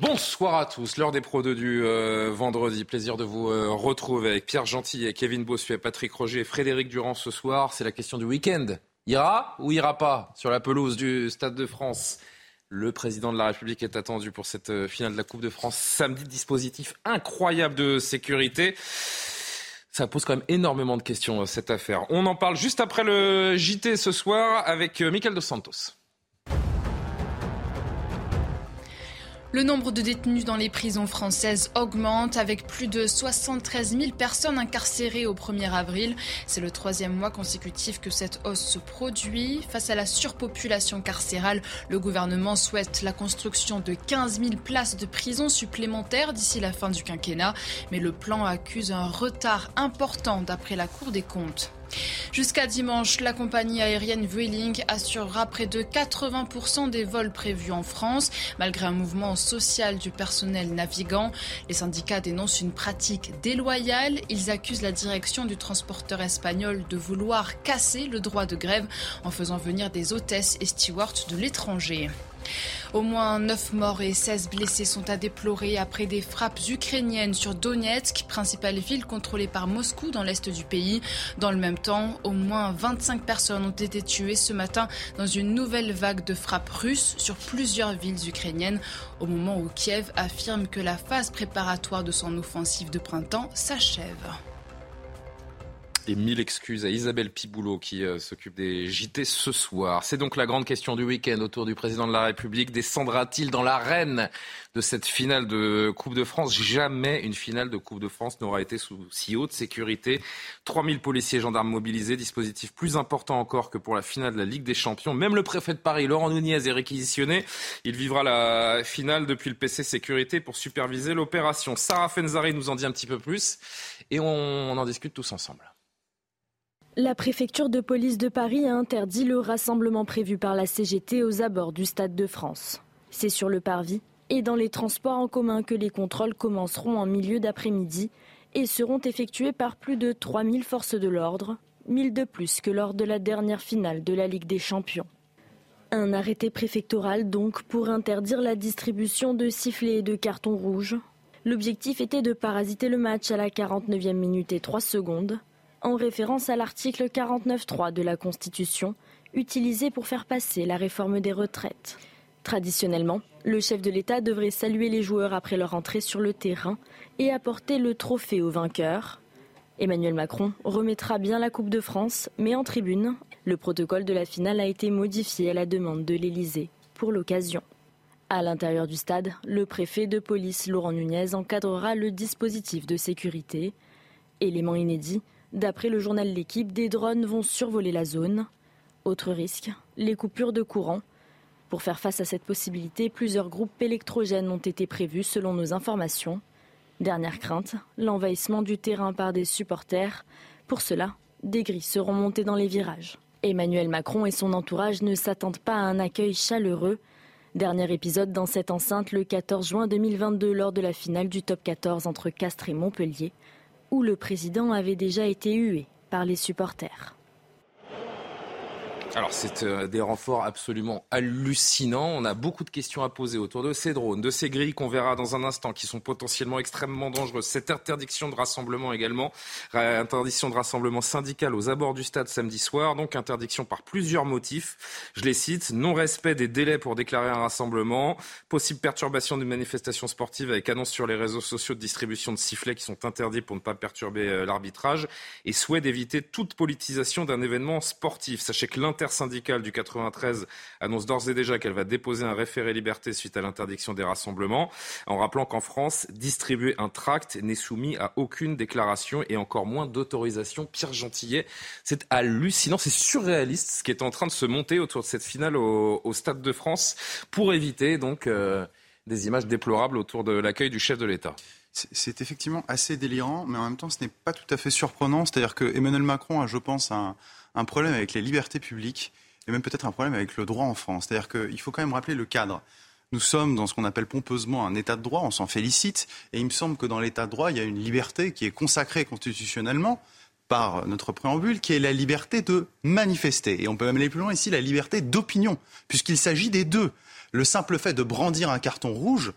Bonsoir à tous, l'heure des pros 2 du euh, vendredi. Plaisir de vous euh, retrouver avec Pierre Gentil et Kevin Bossuet, Patrick Roger et Frédéric Durand ce soir. C'est la question du week-end. Ira ou ira pas sur la pelouse du Stade de France? Le président de la République est attendu pour cette euh, finale de la Coupe de France samedi. Dispositif incroyable de sécurité. Ça pose quand même énormément de questions, cette affaire. On en parle juste après le JT ce soir avec Michael Dos Santos. Le nombre de détenus dans les prisons françaises augmente avec plus de 73 000 personnes incarcérées au 1er avril. C'est le troisième mois consécutif que cette hausse se produit. Face à la surpopulation carcérale, le gouvernement souhaite la construction de 15 000 places de prison supplémentaires d'ici la fin du quinquennat. Mais le plan accuse un retard important d'après la Cour des comptes. Jusqu'à dimanche, la compagnie aérienne Vueling assurera près de 80% des vols prévus en France, malgré un mouvement social du personnel navigant. Les syndicats dénoncent une pratique déloyale. Ils accusent la direction du transporteur espagnol de vouloir casser le droit de grève en faisant venir des hôtesses et stewards de l'étranger. Au moins 9 morts et 16 blessés sont à déplorer après des frappes ukrainiennes sur Donetsk, principale ville contrôlée par Moscou dans l'est du pays. Dans le même temps, au moins 25 personnes ont été tuées ce matin dans une nouvelle vague de frappes russes sur plusieurs villes ukrainiennes, au moment où Kiev affirme que la phase préparatoire de son offensive de printemps s'achève. Et mille excuses à Isabelle Piboulot qui euh, s'occupe des JT ce soir. C'est donc la grande question du week-end autour du président de la République. Descendra-t-il dans l'arène de cette finale de Coupe de France? Jamais une finale de Coupe de France n'aura été sous si haute sécurité. 3000 policiers et gendarmes mobilisés, dispositif plus important encore que pour la finale de la Ligue des Champions. Même le préfet de Paris, Laurent Nunez, est réquisitionné. Il vivra la finale depuis le PC Sécurité pour superviser l'opération. Sarah Fenzari nous en dit un petit peu plus et on en discute tous ensemble. La préfecture de police de Paris a interdit le rassemblement prévu par la CGT aux abords du Stade de France. C'est sur le parvis et dans les transports en commun que les contrôles commenceront en milieu d'après-midi et seront effectués par plus de 3000 forces de l'ordre, 1000 de plus que lors de la dernière finale de la Ligue des Champions. Un arrêté préfectoral donc pour interdire la distribution de sifflets et de cartons rouges. L'objectif était de parasiter le match à la 49e minute et 3 secondes en référence à l'article 49.3 de la Constitution, utilisé pour faire passer la réforme des retraites. Traditionnellement, le chef de l'État devrait saluer les joueurs après leur entrée sur le terrain et apporter le trophée au vainqueur. Emmanuel Macron remettra bien la Coupe de France, mais en tribune. Le protocole de la finale a été modifié à la demande de l'Élysée pour l'occasion. À l'intérieur du stade, le préfet de police Laurent Nunez encadrera le dispositif de sécurité. Élément inédit, D'après le journal L'équipe, des drones vont survoler la zone. Autre risque, les coupures de courant. Pour faire face à cette possibilité, plusieurs groupes électrogènes ont été prévus selon nos informations. Dernière crainte, l'envahissement du terrain par des supporters. Pour cela, des grilles seront montées dans les virages. Emmanuel Macron et son entourage ne s'attendent pas à un accueil chaleureux. Dernier épisode dans cette enceinte le 14 juin 2022 lors de la finale du top 14 entre Castres et Montpellier où le président avait déjà été hué par les supporters. Alors c'est euh, des renforts absolument hallucinants. On a beaucoup de questions à poser autour de ces drones, de ces grilles qu'on verra dans un instant, qui sont potentiellement extrêmement dangereuses. Cette interdiction de rassemblement également, interdiction de rassemblement syndical aux abords du stade samedi soir, donc interdiction par plusieurs motifs. Je les cite non-respect des délais pour déclarer un rassemblement, possible perturbation d'une manifestation sportive avec annonce sur les réseaux sociaux de distribution de sifflets qui sont interdits pour ne pas perturber euh, l'arbitrage, et souhait d'éviter toute politisation d'un événement sportif. Sachez que intersyndicale du 93 annonce d'ores et déjà qu'elle va déposer un référé liberté suite à l'interdiction des rassemblements, en rappelant qu'en France, distribuer un tract n'est soumis à aucune déclaration et encore moins d'autorisation. Pierre Gentillet, c'est hallucinant, c'est surréaliste ce qui est en train de se monter autour de cette finale au, Stade de France pour éviter donc euh, des images déplorables autour de l'accueil du chef de l'État. C'est effectivement assez délirant, mais en même temps, ce n'est pas tout à fait surprenant. C'est-à-dire que Emmanuel Macron a, je pense, un, un problème avec les libertés publiques et même peut-être un problème avec le droit en France. C'est-à-dire qu'il faut quand même rappeler le cadre. Nous sommes dans ce qu'on appelle pompeusement un état de droit, on s'en félicite, et il me semble que dans l'état de droit, il y a une liberté qui est consacrée constitutionnellement par notre préambule, qui est la liberté de manifester. Et on peut même aller plus loin ici, la liberté d'opinion, puisqu'il s'agit des deux. Le simple fait de brandir un carton rouge,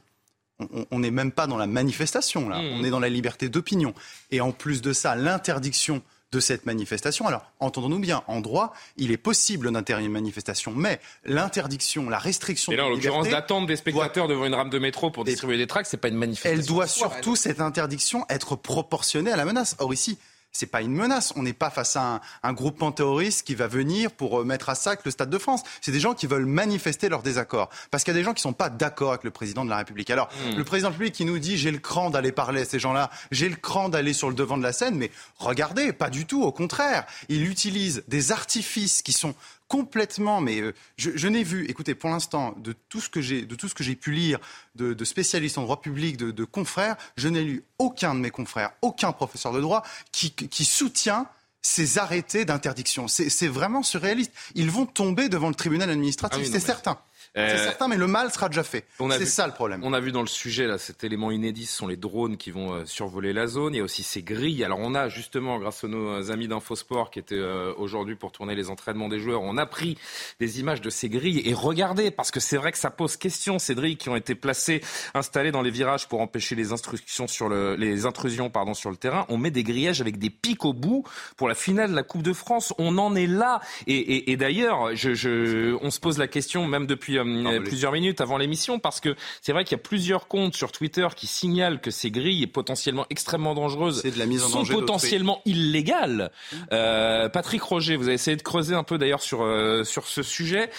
on n'est même pas dans la manifestation, là. Mmh. On est dans la liberté d'opinion. Et en plus de ça, l'interdiction de cette manifestation. Alors, entendons-nous bien, en droit, il est possible d'interdire une manifestation, mais l'interdiction, la restriction. Et là, en l'occurrence, d'attendre des spectateurs devant une rame de métro pour distribuer des tracts, c'est pas une manifestation. Elle doit surtout, cette interdiction, être proportionnée à la menace. Or, ici, c'est pas une menace. On n'est pas face à un, groupement terroriste qui va venir pour euh, mettre à sac le Stade de France. C'est des gens qui veulent manifester leur désaccord. Parce qu'il y a des gens qui sont pas d'accord avec le président de la République. Alors, hmm. le président de la République qui nous dit j'ai le cran d'aller parler à ces gens-là, j'ai le cran d'aller sur le devant de la scène, mais regardez, pas du tout. Au contraire, il utilise des artifices qui sont complètement, mais euh, je, n'ai vu, écoutez, pour l'instant, de tout ce que j'ai, de tout ce que j'ai pu lire, de, spécialistes en droit public, de, confrères, je n'ai lu aucun de mes confrères, aucun professeur de droit qui, soutient ces arrêtés d'interdiction. C'est vraiment surréaliste. Ils vont tomber devant le tribunal administratif, ah c'est certain. C'est euh, certain, mais le mal sera déjà fait. C'est ça le problème. On a vu dans le sujet, là, cet élément inédit, ce sont les drones qui vont euh, survoler la zone. Il y a aussi ces grilles. Alors on a justement, grâce à nos amis d'Infosport qui étaient euh, aujourd'hui pour tourner les entraînements des joueurs, on a pris des images de ces grilles. Et regardez, parce que c'est vrai que ça pose question, ces grilles qui ont été placées, installées dans les virages pour empêcher les, instructions sur le, les intrusions pardon, sur le terrain. On met des grillages avec des pics au bout pour la finale de la Coupe de France. On en est là. Et, et, et d'ailleurs, je, je, on se pose la question, même depuis euh, plusieurs minutes avant l'émission parce que c'est vrai qu'il y a plusieurs comptes sur Twitter qui signalent que ces grilles potentiellement extrêmement dangereuses de la mise en sont potentiellement illégales. Euh, Patrick Roger, vous avez essayé de creuser un peu d'ailleurs sur, euh, sur ce sujet.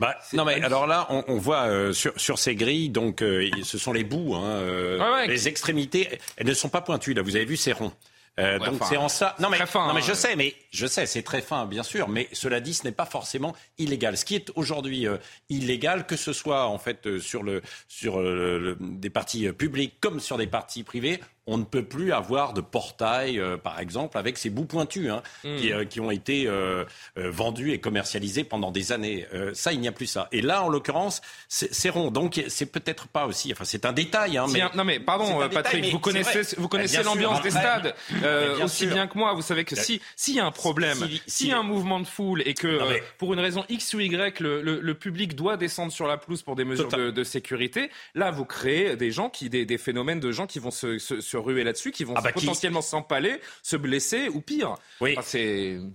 Bah, non mais alors là, on, on voit euh, sur, sur, ces grilles, donc ce sont les bouts, hein, les extrémités, elles ne sont pas pointues. Là, vous avez vu, c'est rond. Euh, donc c'est en ça. Non mais, non mais je hein. sais, mais je sais, c'est très fin, bien sûr. Mais cela dit, ce n'est pas forcément illégal. Ce qui est aujourd'hui euh, illégal, que ce soit en fait euh, sur le sur le, des partis publics comme sur des partis privés, on ne peut plus avoir de portail, euh, par exemple, avec ces bouts pointus hein, hmm. euh, qui, ont été euh, vendus et commercialisés pendant des années. ça, il n'y a plus ça. Et là, en l'occurrence, c'est rond. Donc, c'est peut-être pas aussi. Enfin, c'est un détail. Hein, mais, non, mais pardon, Patrick, vous connaissez, vous connaissez l'ambiance des stades aussi bien que moi. Vous savez que si s'il y a un problème, s'il y a un mouvement de foule et que pour une raison X ou Y, le, public doit descendre sur la pelouse pour des mesures de, sécurité, là, vous créez des gens qui, des, phénomènes de gens qui vont se se ruer là-dessus, qui vont ah bah potentiellement s'empaler, se blesser ou pire. Oui.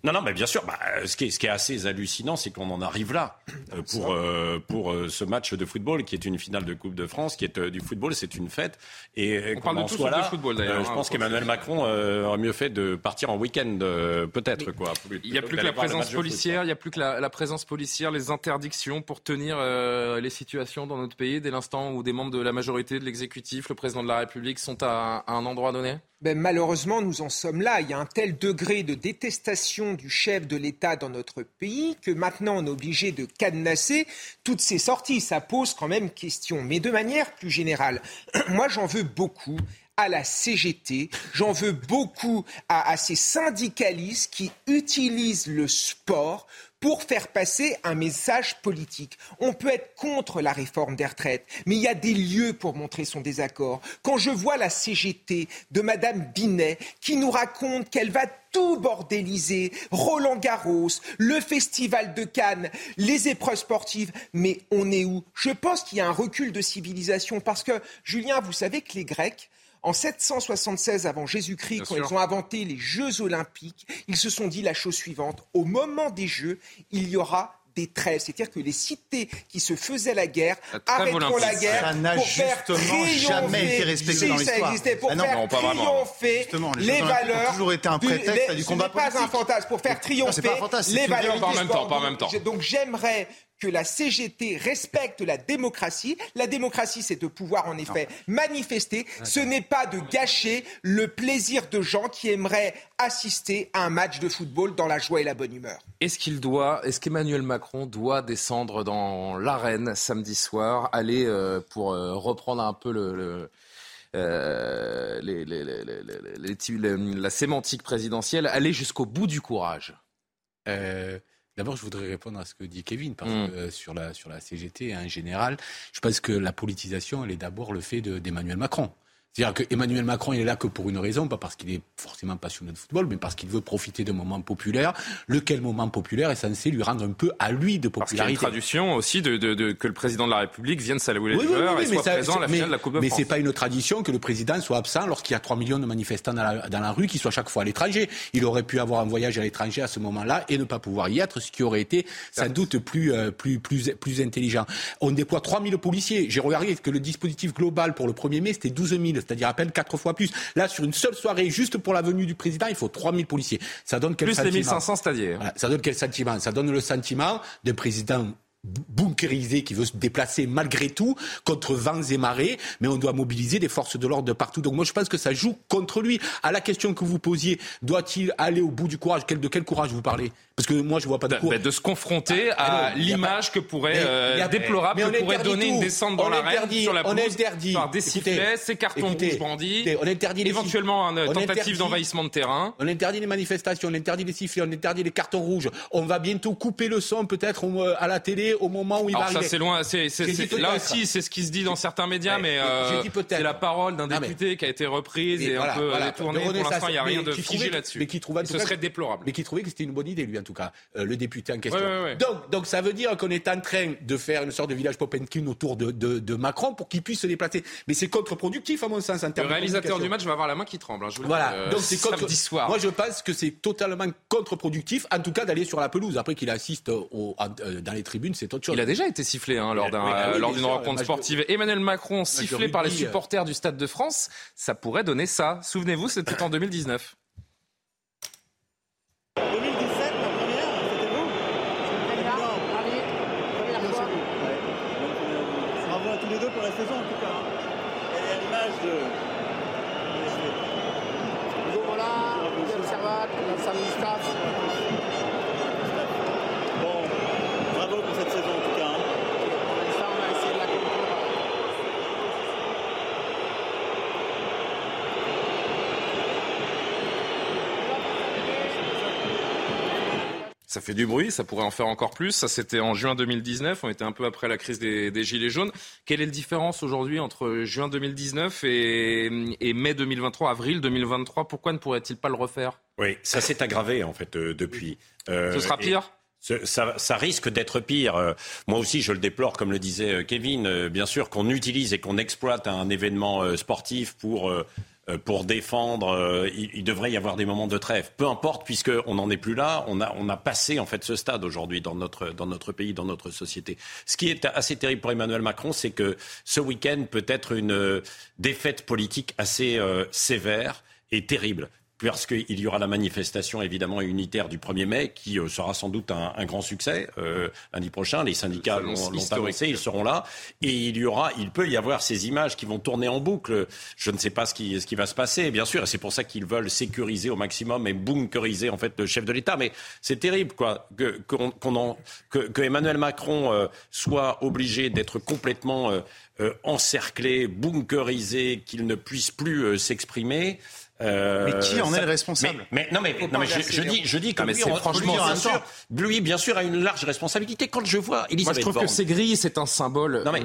non, non, mais bien sûr. Bah, ce, qui est, ce qui est assez hallucinant, c'est qu'on en arrive là euh, pour euh, pour euh, ce match de football qui est une finale de Coupe de France, qui est du football, c'est une fête. Et on parle de tout là, football d'ailleurs. je hein, pense qu'Emmanuel Macron aurait mieux fait de partir en week-end, peut-être quoi. Il n'y a plus que la présence policière, il n'y a plus que la, présence policière, les interdictions pour tenir les situations dans notre pays dès l'instant où des membres de la majorité de l'exécutif, le président de la République sont à un endroit donné ben, Malheureusement, nous en sommes là. Il y a un tel degré de détestation du chef de l'État dans notre pays que maintenant on est obligé de cadenasser toutes ces sorties. Ça pose quand même question. Mais de manière plus générale, moi j'en veux beaucoup à la CGT, j'en veux beaucoup à, à, ces syndicalistes qui utilisent le sport pour faire passer un message politique. On peut être contre la réforme des retraites, mais il y a des lieux pour montrer son désaccord. Quand je vois la CGT de Madame Binet qui nous raconte qu'elle va tout bordéliser, Roland Garros, le festival de Cannes, les épreuves sportives, mais on est où? Je pense qu'il y a un recul de civilisation parce que, Julien, vous savez que les Grecs, en 776 avant Jésus-Christ, quand ils ont inventé les Jeux olympiques, ils se sont dit la chose suivante. Au moment des Jeux, il y aura des trêves. C'est-à-dire que les cités qui se faisaient la guerre arrêteront la guerre ça n'a justement jamais été respecté dans l'histoire. Pour ah faire triompher les valeurs. Ça a toujours été un prétexte à du combat politique. pas un fantasme. Pour faire triompher les valeurs. Pas en même temps. Pas en même temps. Donc j'aimerais que la CGT respecte la démocratie. La démocratie, c'est de pouvoir en effet manifester. Ce n'est pas de gâcher le plaisir de gens qui aimeraient assister à un match de football dans la joie et la bonne humeur. Est-ce qu'il doit, est-ce qu'Emmanuel Macron doit descendre dans l'arène samedi soir, aller euh, pour euh, reprendre un peu le, euh, la sémantique présidentielle, aller jusqu'au bout du courage? D'abord, je voudrais répondre à ce que dit Kevin, parce mm. que sur, la, sur la CGT en général, je pense que la politisation, elle est d'abord le fait d'Emmanuel Macron. C'est-à-dire qu'Emmanuel Macron, il est là que pour une raison, pas parce qu'il est forcément passionné de football, mais parce qu'il veut profiter d'un moment populaire, lequel moment populaire est censé lui rendre un peu à lui de popularité. Parce qu'il y a une tradition aussi de, de, que le président de la République vienne saluer les oui, et soit présent à la finale de la Coupe de mais. Mais c'est pas une tradition que le président soit absent lorsqu'il y a 3 millions de manifestants dans la, dans la rue, qui soient chaque fois à l'étranger. Il aurait pu avoir un voyage à l'étranger à ce moment-là et ne pas pouvoir y être, ce qui aurait été sans doute plus, euh, plus, plus, plus intelligent. On déploie 3000 policiers. J'ai regardé que le dispositif global pour le 1er mai, c'était 12 000, c'est-à-dire à peine 4 fois plus. Là, sur une seule soirée, juste pour la venue du président, il faut 3000 policiers. Ça donne quel plus sentiment les 1500 stadiers. ça donne quel sentiment Ça donne le sentiment d'un président bunkerisé qui veut se déplacer malgré tout contre vents et marées, mais on doit mobiliser des forces de l'ordre de partout. Donc moi je pense que ça joue contre lui. À la question que vous posiez, doit-il aller au bout du courage? De quel courage vous parlez? Parce que moi, je vois pas de cours. de se confronter à l'image que pourrait, euh, déplorable, que pourrait donner une descente dans l'arène sur la pelouse par des sifflets, ces cartons rouges brandis, on interdit éventuellement une tentative d'envahissement de terrain. On interdit les manifestations, on interdit les sifflets, on interdit les cartons rouges. On va bientôt couper le son peut-être euh, à la télé au moment où il Alors va ça, c'est loin. là aussi, c'est ce qui se dit dans certains médias, mais euh, c'est la parole d'un député qui a été reprise et un peu détournée. Pour l'instant, il n'y a rien de figé là-dessus. Ce serait déplorable. Mais qui trouvait que c'était une bonne idée, lui, en tout cas. Euh, le député en question. Donc, donc ça veut dire qu'on est en train de faire une sorte de village Popenkin autour de, de, Macron pour qu'il puisse se déplacer. Mais c'est contre-productif à mon sens en termes Le réalisateur du match va avoir la main qui tremble. Hein, je voilà. Euh, donc c'est contre... soir. Moi je pense que c'est totalement contre-productif, en tout cas d'aller sur la pelouse. Après qu'il assiste au, euh, dans les tribunes, c'est autre chose. Il a déjà été sifflé hein, lors bah d'une rencontre sportive. Emmanuel Macron sifflé par les supporters du Stade de France, ça pourrait donner ça. Souvenez-vous, c'était en 2019. tous les deux pour la saison, en tout cas. Hein. Elle à l'image de... Donc voilà, Servat, l'ensemble du. Ça fait du bruit, ça pourrait en faire encore plus. Ça, c'était en juin 2019. On était un peu après la crise des, Gilets jaunes. Quelle est la différence aujourd'hui entre juin 2019 et, mai 2023, avril 2023 Pourquoi ne pourrait-il pas le refaire? Oui, ça s'est aggravé en fait euh, depuis. Euh, Ce sera pire? ça, ça, risque d'être pire. Euh, moi aussi, je le déplore, comme le disait Kevin. Bien sûr qu'on utilise et qu'on exploite un événement sportif pour euh, pour défendre. Euh, il, devrait y avoir des moments de trêve. Peu importe, puisqu'on n'en est plus là. On a, on a passé en fait ce stade aujourd'hui dans notre, dans notre pays, dans notre société. Ce qui est assez terrible pour Emmanuel Macron, c'est que ce week-end peut être une euh, défaite politique assez sévère et terrible parce qu'il y aura la manifestation évidemment unitaire du 1er mai qui euh, sera sans doute un, grand succès euh, lundi prochain. Les syndicats l'ont annoncé, ils seront là. Et il y aura, il peut y avoir ces images qui vont tourner en boucle. Je ne sais pas ce qui, ce qui va se passer, bien sûr. Et c'est pour ça qu'ils veulent sécuriser au maximum et bunkeriser en fait le chef de l'État. Mais c'est terrible quoi que, que, Emmanuel Macron euh, soit obligé d'être complètement euh, encerclé, bunkerisé, qu'il ne puisse plus s'exprimer. Euh, mais qui en est le responsable mais, Non, mais, non, mais je, dis, je dis que lui, franchement, bien sûr, lui, bien sûr, a une large responsabilité. Quand je vois Elisabeth Moi, je trouve que ces grilles, c'est un symbole non, mais,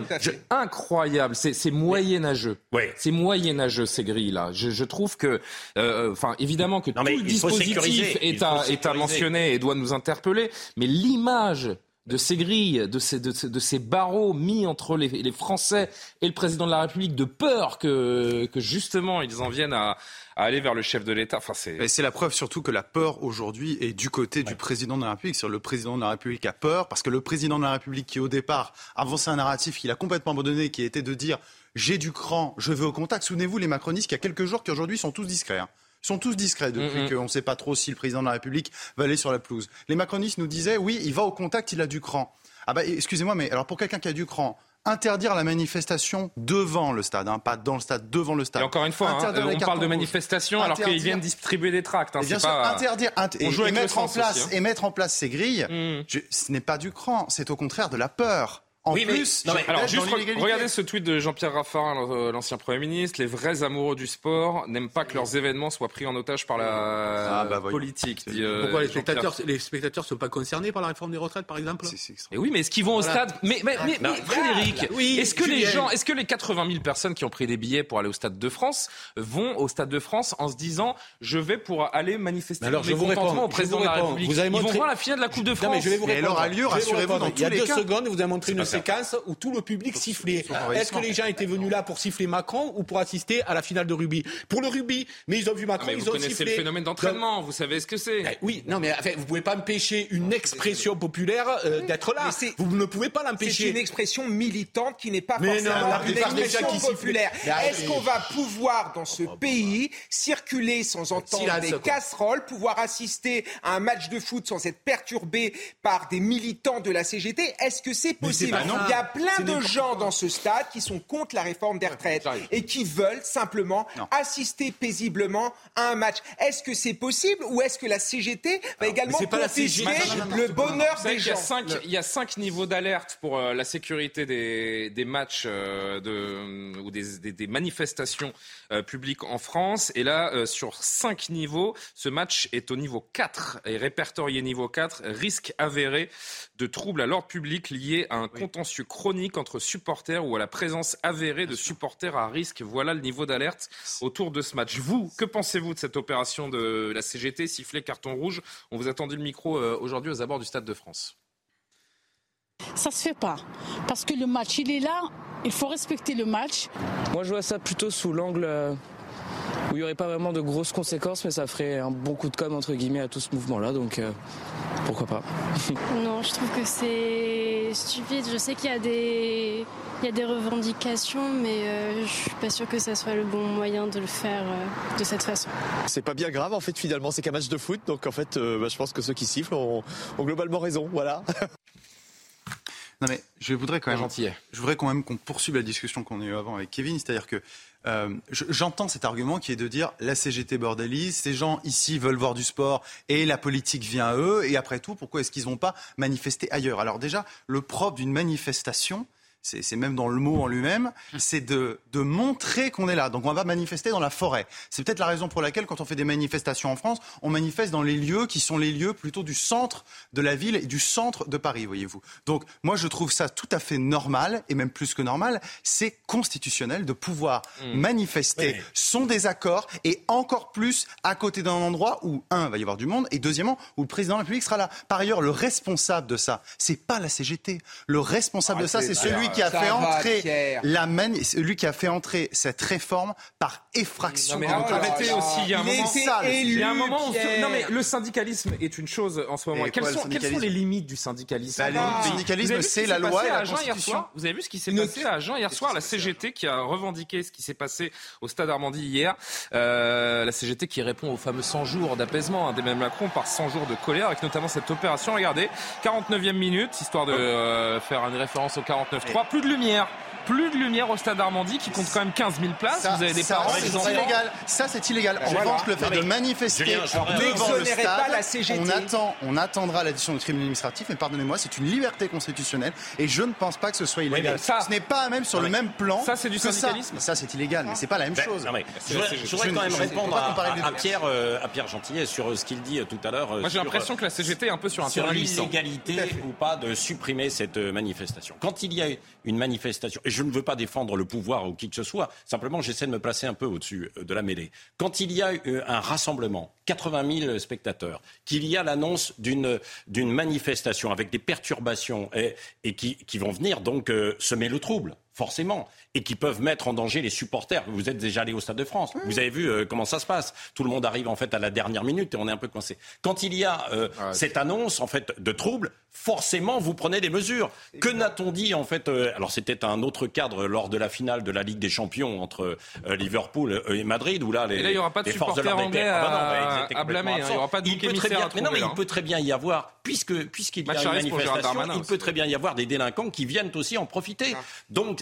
incroyable. C'est moyenâgeux. Ouais. C'est moyenâgeux, ces grilles-là. Je, je, trouve que, euh, enfin, évidemment que tout le dispositif est à, est à mentionner et doit nous interpeller, mais l'image de ces grilles, de ces, de, ces barreaux mis entre les, Français et le président de la République, de peur que, que justement ils en viennent à, aller vers le chef de l'État. Enfin, c'est... la preuve surtout que la peur aujourd'hui est du côté du président de la République. Sur le président de la République a peur parce que le président de la République qui au départ avançait un narratif qu'il a complètement abandonné, qui était de dire j'ai du cran, je veux au contact. Souvenez-vous les macronistes qui y a quelques jours qui aujourd'hui sont tous discrets. Hein sont tous discrets depuis qu'on ne sait pas trop si le président de la République va aller sur la pelouse. Les macronistes nous disaient oui, il va au contact, il a du cran. Ah bah excusez-moi, mais alors pour quelqu'un qui a du cran, interdire la manifestation devant le stade, hein, pas dans le stade, devant le stade. Et encore une fois, hein, on parle de manifestation alors qu'ils viennent distribuer des tracts. Hein, bien sûr, interdire et, mettre en place, et mettre en place ces grilles, mm. ce n'est pas du cran, c'est au contraire de la peur. En plus, alors juste regardez ce tweet de Jean-Pierre Raffarin, euh, l'ancien Premier ministre. Les vrais amoureux du sport n'aiment pas que leurs événements soient pris en otage par la ah, bah, politique. Euh, Pourquoi les spectateurs, les spectateurs sont pas concernés par la réforme des retraites, par exemple Et oui, mais est-ce qu'ils vont au stade? Mais, mais, mais, mais Frédéric, est-ce que les gens, est-ce que les 80 000 personnes qui ont pris des billets pour aller au stade de France vont au stade de France en se disant je vais pour aller manifester alors, je vous réponds, au président de la République Ils vont voir la finale de la Coupe de France. mais je vais vous répondre. elle aura lieu, rassurez-vous, dans tous les cas. Il y a deux secondes, vous avez montré une séquence où tout le public sifflait. Est-ce que les gens étaient venus là pour siffler Macron ou pour assister à la finale de rugby Pour le rugby, mais ils ont vu Macron, mais ils ont sifflé. Vous connaissez le phénomène d'entraînement, vous savez ce que c'est. Eh oui, non, mais enfin, vous pouvez pas empêcher une expression populaire euh, d'être là. Vous ne pouvez pas l'empêcher. C'est une expression militante qui n'est pas forcément une expression populaire. Est-ce qu'on va pouvoir dans ce pays circuler sans entendre des casseroles, pouvoir assister à un match de foot sans être perturbé par des militants de la CGT Est-ce que c'est possible? Il y a plein de gens dans ce stade qui sont contre la réforme des retraites et qui veulent simplement assister paisiblement à un match. Est-ce que c'est possible ou est-ce que la CGT va également confisquer le bonheur des gens Il y a cinq niveaux d'alerte pour euh, la sécurité des, matchs euh, de, ou des, manifestations euh, publiques en France. Et là, sur cinq niveaux, ce match est au niveau 4 et répertorié niveau 4, risque avéré de troubles à l'ordre public liés à un contentieux chronique entre supporters ou à la présence avérée de supporters à risque. Voilà le niveau d'alerte autour de ce match. Vous, que pensez-vous de cette opération de la CGT, sifflet carton rouge? On vous a tendu le micro euh, aujourd'hui aux abords du Stade de France. Ça se fait pas. Parce que le match, il est là, il faut respecter le match. Moi, je vois ça plutôt sous l'angle euh, où il n'y aurait pas vraiment de grosses conséquences, mais ça ferait un bon coup de com' entre guillemets à tout ce mouvement-là, donc euh, pourquoi pas. non, je trouve que c'est stupide. Je sais qu'il y a des, il y a des revendications, mais euh, je suis pas sûr que ça soit le bon moyen de le faire euh, de cette façon. C'est pas bien grave en fait finalement, c'est qu'un match de foot, donc en fait bah, je pense que ceux qui sifflent ont, ont globalement raison, voilà. Non mais je voudrais quand même, je voudrais quand même qu'on poursuive la discussion qu'on a eue avant avec Kevin, c'est-à-dire que euh, j'entends cet argument qui est de dire la CGT bordélise, ces gens ici veulent voir du sport et la politique vient à eux, et après tout, pourquoi est-ce qu'ils n'ont pas manifesté ailleurs? Alors déjà, le propre d'une manifestation, c'est même dans le mot en lui-même, c'est de, de, montrer qu'on est là. Donc on va manifester dans la forêt. C'est peut-être la raison pour laquelle, quand on fait des manifestations en France, on manifeste dans les lieux qui sont les lieux plutôt du centre de la ville et du centre de Paris, voyez-vous. Donc moi, je trouve ça tout à fait normal, et même plus que normal, c'est constitutionnel de pouvoir mmh. manifester son désaccord, et encore plus à côté d'un endroit où, un, va y avoir du monde, et deuxièmement, où le président de la République sera là. Par ailleurs, le responsable de ça, c'est pas la CGT. Le responsable de ça, c'est celui qui a fait entrer la lui qui a fait entrer cette réforme par effraction. Non, mais arrêtez aussi, il y a un moment, il y a un moment où, non mais le syndicalisme est une chose en ce moment. Quelles sont, quelles sont, les limites du syndicalisme? Bah, Le syndicalisme, c'est la loi et la Constitution. Vous avez vu ce qui s'est passé à Agen hier soir? La CGT qui a revendiqué ce qui s'est passé au Stade Armandie hier. Euh, la CGT qui répond aux fameux 100 jours d'apaisement d'Emmanuel Macron par 100 jours de colère, avec notamment cette opération. Regardez, 49e minute, histoire de euh, faire une référence au 49-3 plus de lumière plus de lumière au stade Armandie qui compte quand même 15 000 places. Vous avez des ça, parents, c'est illégal. Ça, c'est illégal. En revanche, le fait de manifester devant le stade, la CGT. on attend, on attendra l'addition du tribunal administratif. Mais pardonnez-moi, c'est une liberté constitutionnelle et je ne pense pas que ce soit illégal. ça, ce n'est pas même sur le même plan. Ça, c'est du syndicalisme. Ça, c'est illégal, mais c'est pas la même ben, chose. je voudrais quand même répondre à Pierre, euh, à Pierre Gentillet sur euh, ce qu'il dit euh, tout à l'heure. Moi, j'ai l'impression que la CGT est un peu sur un sur l'illégalité ou pas de supprimer cette manifestation. Quand il y a une manifestation, je ne veux pas défendre le pouvoir ou qui que ce soit. Simplement, j'essaie de me placer un peu au-dessus euh, de la mêlée. Quand il y a euh, un rassemblement, 80 000 spectateurs, qu'il y a l'annonce d'une manifestation avec des perturbations et, et qui, qui, vont venir donc semer le trouble forcément, et qui peuvent mettre en danger les supporters. Vous êtes déjà allé au Stade de France, vous avez vu euh, comment ça se passe. Tout le monde arrive en fait à la dernière minute et on est un peu coincé. Quand il y a euh, cette annonce en fait de troubles, forcément vous prenez des mesures. Que n'a-t-on dit en fait euh, Alors c'était un autre cadre lors de la finale de la Ligue des Champions entre Liverpool et Madrid où là les, et là, il y aura pas de les forces de l'ordre ah bah à, blâmer. Hein. il y aura pas de il peut très bien, mais non, mais il peut très bien y avoir puisque puisqu'il y a une manifestation, il peut très bien y avoir des délinquants qui viennent aussi en profiter. Ah. Donc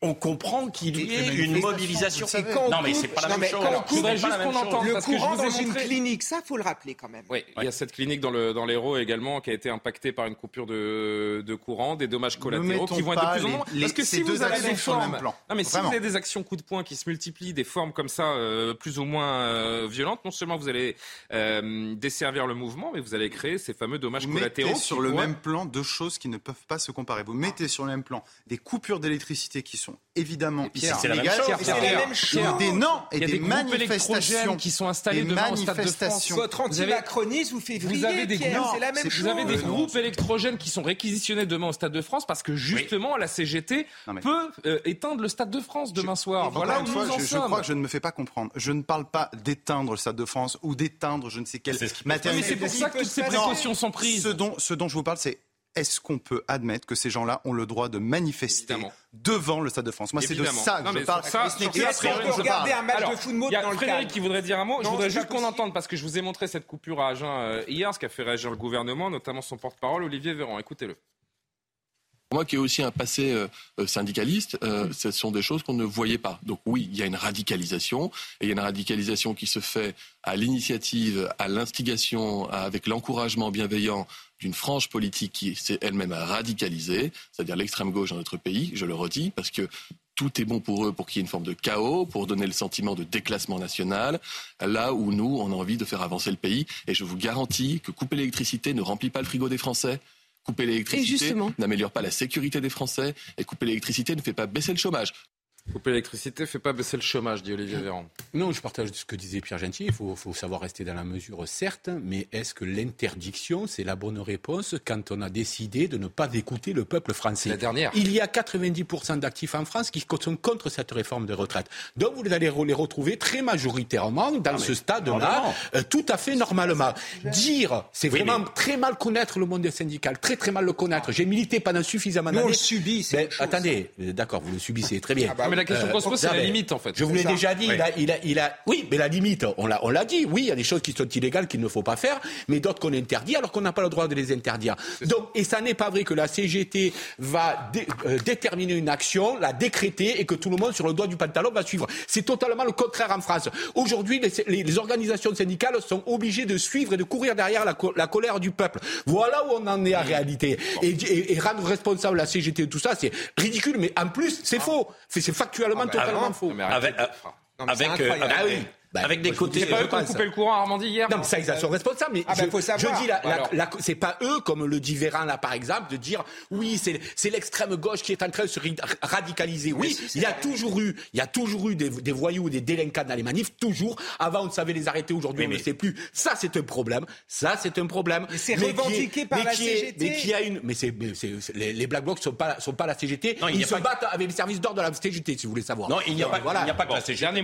on comprend qu'il y ait une mobilisation. non, mais c'est pas la même chose. juste qu'on entende le courant dans une clinique, ça faut le rappeler quand même. Oui, il y a cette clinique dans l'Hérault également qui a été impactée par une coupure de, de courant, des dommages collatéraux qui vont être de plus en moins. Parce que si vous avez des formes, non mais si vous avez des actions coup de poing qui se multiplient, des formes comme ça euh, plus ou moins euh, violentes, non seulement vous allez euh, desservir le mouvement, mais vous allez créer ces fameux dommages vous collatéraux. Mettez sur le même plan deux choses qui ne peuvent pas se comparer. Vous mettez sur le même plan des coupures d'électricité qui sont évidemment c'est la, même chose. Des, non, et, des, manifestations qui sont installés devant le Stade de France. Votre anti-macronisme vous fait vous avez des, groupes, la même vous avez des groupes électrogènes qui sont réquisitionnés demain au Stade de France parce que justement la CGT peut euh, éteindre le Stade de France demain soir. Voilà où nous en sommes. Je crois que je ne me fais pas comprendre. Je ne parle pas d'éteindre le Stade de France ou d'éteindre je ne sais quelle matériel. Mais c'est pour ça que toutes ces précautions sont prises. Ce dont je vous parle, c'est est-ce qu'on peut admettre que ces gens-là ont le droit de manifester devant le Stade de France? Moi, c'est de ça que je parle. Ça, ce qu'on regarder un match de football dans le Frédéric qui voudrait dire un mot. je voudrais juste qu'on entende, parce que je vous ai montré cette coupure à Agen euh, hier, ce qui a fait réagir le gouvernement, notamment son porte-parole, Olivier Véran. Écoutez-le. Moi qui ai aussi un passé euh, euh, syndicaliste, ce sont des choses qu'on ne voyait pas. Donc oui, il y a une radicalisation, et il y a une radicalisation qui se fait à l'initiative, à l'instigation, avec l'encouragement bienveillant d'une frange politique qui s'est elle-même radicalisée, c'est-à-dire l'extrême gauche dans notre pays, je le redis, parce que tout est bon pour eux pour qu'il y ait une forme de chaos, pour donner le sentiment de déclassement national, là où nous, on a envie de faire avancer le pays. Et je vous garantis que couper l'électricité ne remplit pas le frigo des Français. Couper l'électricité n'améliore pas la sécurité des Français et couper l'électricité ne fait pas baisser le chômage. Couper l'électricité ne fait pas baisser le chômage, dit Olivier Véran. Non, je partage ce que disait Pierre Gentil. Il faut, savoir rester dans la mesure, certes, mais est-ce que l'interdiction, c'est la bonne réponse quand on a décidé de ne pas écouter le peuple français? La dernière. Il y a 90% d'actifs en France qui sont contre cette réforme des retraites. Donc vous allez les retrouver très majoritairement dans ce stade-là, euh, tout à fait normalement. Dire, c'est vraiment très mal connaître le monde syndical, très très mal le connaître. J'ai milité pendant suffisamment d'années. on le subit, c'est Attendez, euh, d'accord, vous le subissez, très bien. Ah bah la question qu'on se pose, c'est la limite, en fait. Je vous l'ai déjà dit, il, a, il, a, il, a, Oui, mais la limite, on l'a, on l'a dit, oui, il y a des choses qui sont illégales qu'il ne faut pas faire, mais d'autres qu'on interdit alors qu'on n'a pas le droit de les interdire. Donc, et ça n'est pas vrai que la CGT va euh, déterminer une action, la décréter et que tout le monde sur le doigt du pantalon va suivre. C'est totalement le contraire en France. Aujourd'hui, les, les, organisations syndicales sont obligées de suivre et de courir derrière la, la colère du peuple. Voilà où on en est en réalité. Et, et, rendre responsable la CGT de tout ça, c'est ridicule, mais en plus, c'est ah. faux. C'est factuellement ah bah, totalement faux. Avec, avec, euh, ah oui. Bah, avec des côtés. C'est pas eux qui ont coupé le courant à Armandie hier. Non, mais ça, ils sont responsables. Mais ah je, faut savoir. je dis, la, c'est pas eux, comme le dit Véran là, par exemple, de dire oui, c'est l'extrême gauche qui est en train de se radicaliser. Oui, il y a toujours eu, il y a toujours eu des, des voyous, des délinquants dans les manifs, toujours. Avant, on savait les arrêter. Aujourd'hui, on ne sait plus. Ça, c'est un problème. Ça, c'est un problème. C'est revendiqué par la CGT. mais qui a une, mais c'est, les, les Black Blocs sont pas, sont pas la CGT. Non, ils se battent avec les services d'ordre de la CGT, si vous voulez savoir. Non, il n'y a pas, il n'y a pas que la CGT.